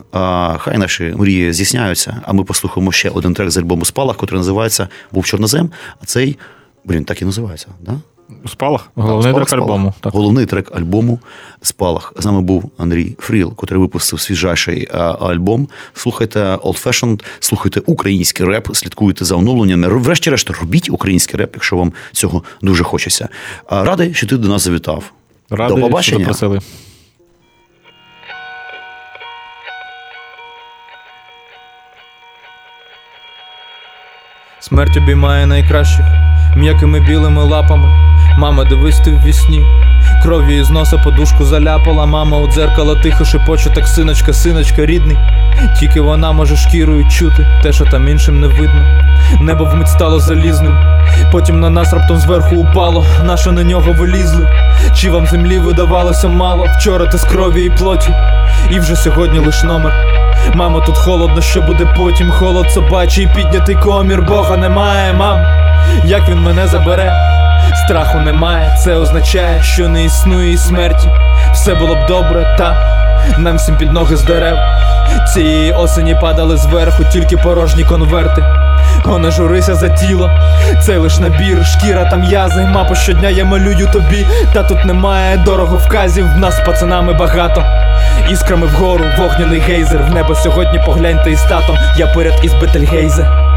хай наші мрії здійсняються, а ми послухаємо ще один трек з альбому Спалах, який називається Був Чорнозем, а цей, блін, так і називається, да? Спалах? Головний Спалах, трек альбому. Спалах. Головний трек альбому Спалах. З нами був Андрій Фріл, котрий випустив свіжайший а, альбом. Слухайте Old Fashioned, слухайте український реп, слідкуйте за оновленнями. Врешті-решт, робіть український реп, якщо вам цього дуже хочеться. А, Радий, що ти до нас завітав. Радий, до побачення. що запросили. Смерть обіймає найкращих м'якими білими лапами. Мама, дивись ти в вісні. Кров'ю із носа подушку заляпала. Мама у дзеркало тихо шепоче, так синочка, синочка, рідний. Тільки вона може шкірою чути те, що там іншим не видно. Небо вмить стало залізним. Потім на нас раптом зверху упало, наше на нього вилізли. Чи вам землі видавалося мало? Вчора ти з крові і плоті, і вже сьогодні лиш номер. Мамо, тут холодно, що буде потім. Холод собачий, піднятий комір, Бога немає, мам. Як він мене забере? Страху немає, це означає, що не існує і смерті. Все було б добре, та нам всім під ноги з дерев. Цієї осені падали зверху, тільки порожні конверти. О, журися за тіло, це лиш набір, шкіра та м'язи, мапу щодня я малюю тобі, та тут немає дороговказів, в нас пацанами багато. Іскрами вгору, вогняний гейзер, в небо сьогодні погляньте із татом, я поряд із Бетельгейзе.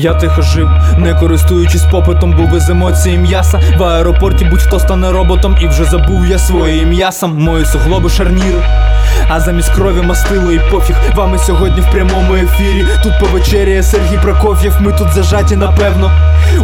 Я тихо жив, не користуючись попитом, був із емоції м'яса. В аеропорті будь-хто стане роботом, і вже забув я своє ім'я сам, мої суглоби шарніри. А замість крові мастило і пофіг. Вами сьогодні в прямому ефірі. Тут повечеряє Сергій Прокоф'єв. Ми тут зажаті, напевно.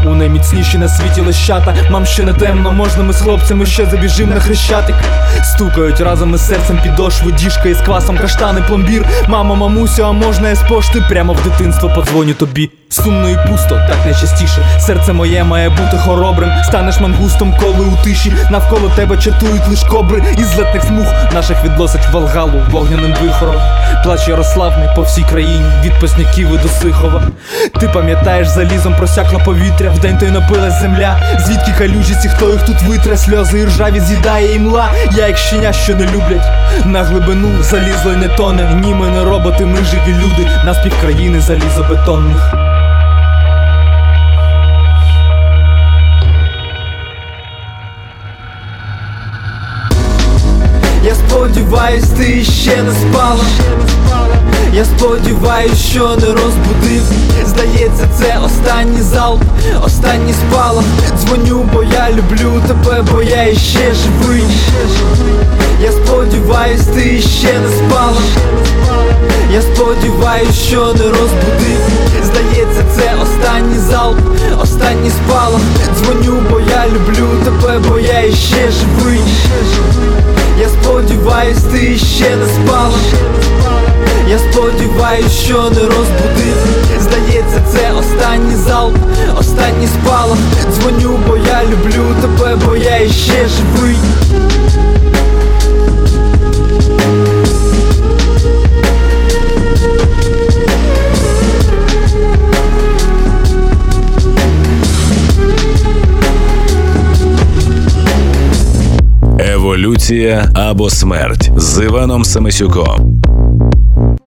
У найміцніші на світі лещата. Мам ще не темно, можна ми з хлопцями ще забіжим на хрещатик. Стукають разом із серцем підошву, діжка із квасом, каштани, пломбір. Мама, мамусю, а можна я з пошти прямо в дитинство подзвоню тобі. Сумно і пусто, так найчастіше. Серце моє має бути хоробрим. Станеш мангустом, коли у тиші. Навколо тебе чатують лиш кобри із злетних смуг наших відносить в Волгалу вогняним вихором. Плач Ярославний по всій країні, від Позняків і до Сихова. Ти пам'ятаєш, залізом просякло повітря, вдень той напилась земля. Звідки калюжі ці, хто їх тут витре, сльози і ржаві з'їдає імла. Я як щеня, що не люблять. На глибину залізло й не тоне. Ні, ми не роботи, ми живі люди. Нас півкраїни залізобетонних. Сподіваюсь, ти ще не спала. Я сподіваюсь, що не розбудив. Здається, це останній залп, останній спалах. Дзвоню, бо я люблю тебе, бо я іще живий. Я сподіваюсь, ти ще не спала. Я сподіваюсь, що не розбудив. Здається, це останній залп, останній спалах. Дзвоню, бо я люблю тебе, бо я іще живий. Я сподіваюсь, ти ще не спала. Я сподіваюсь, що не розбудив. Здається, це останній залп, останній спалах. Дзвоню, бо я люблю тебе, бо я іще живий. Еволюція або смерть з Іваном Самисюком.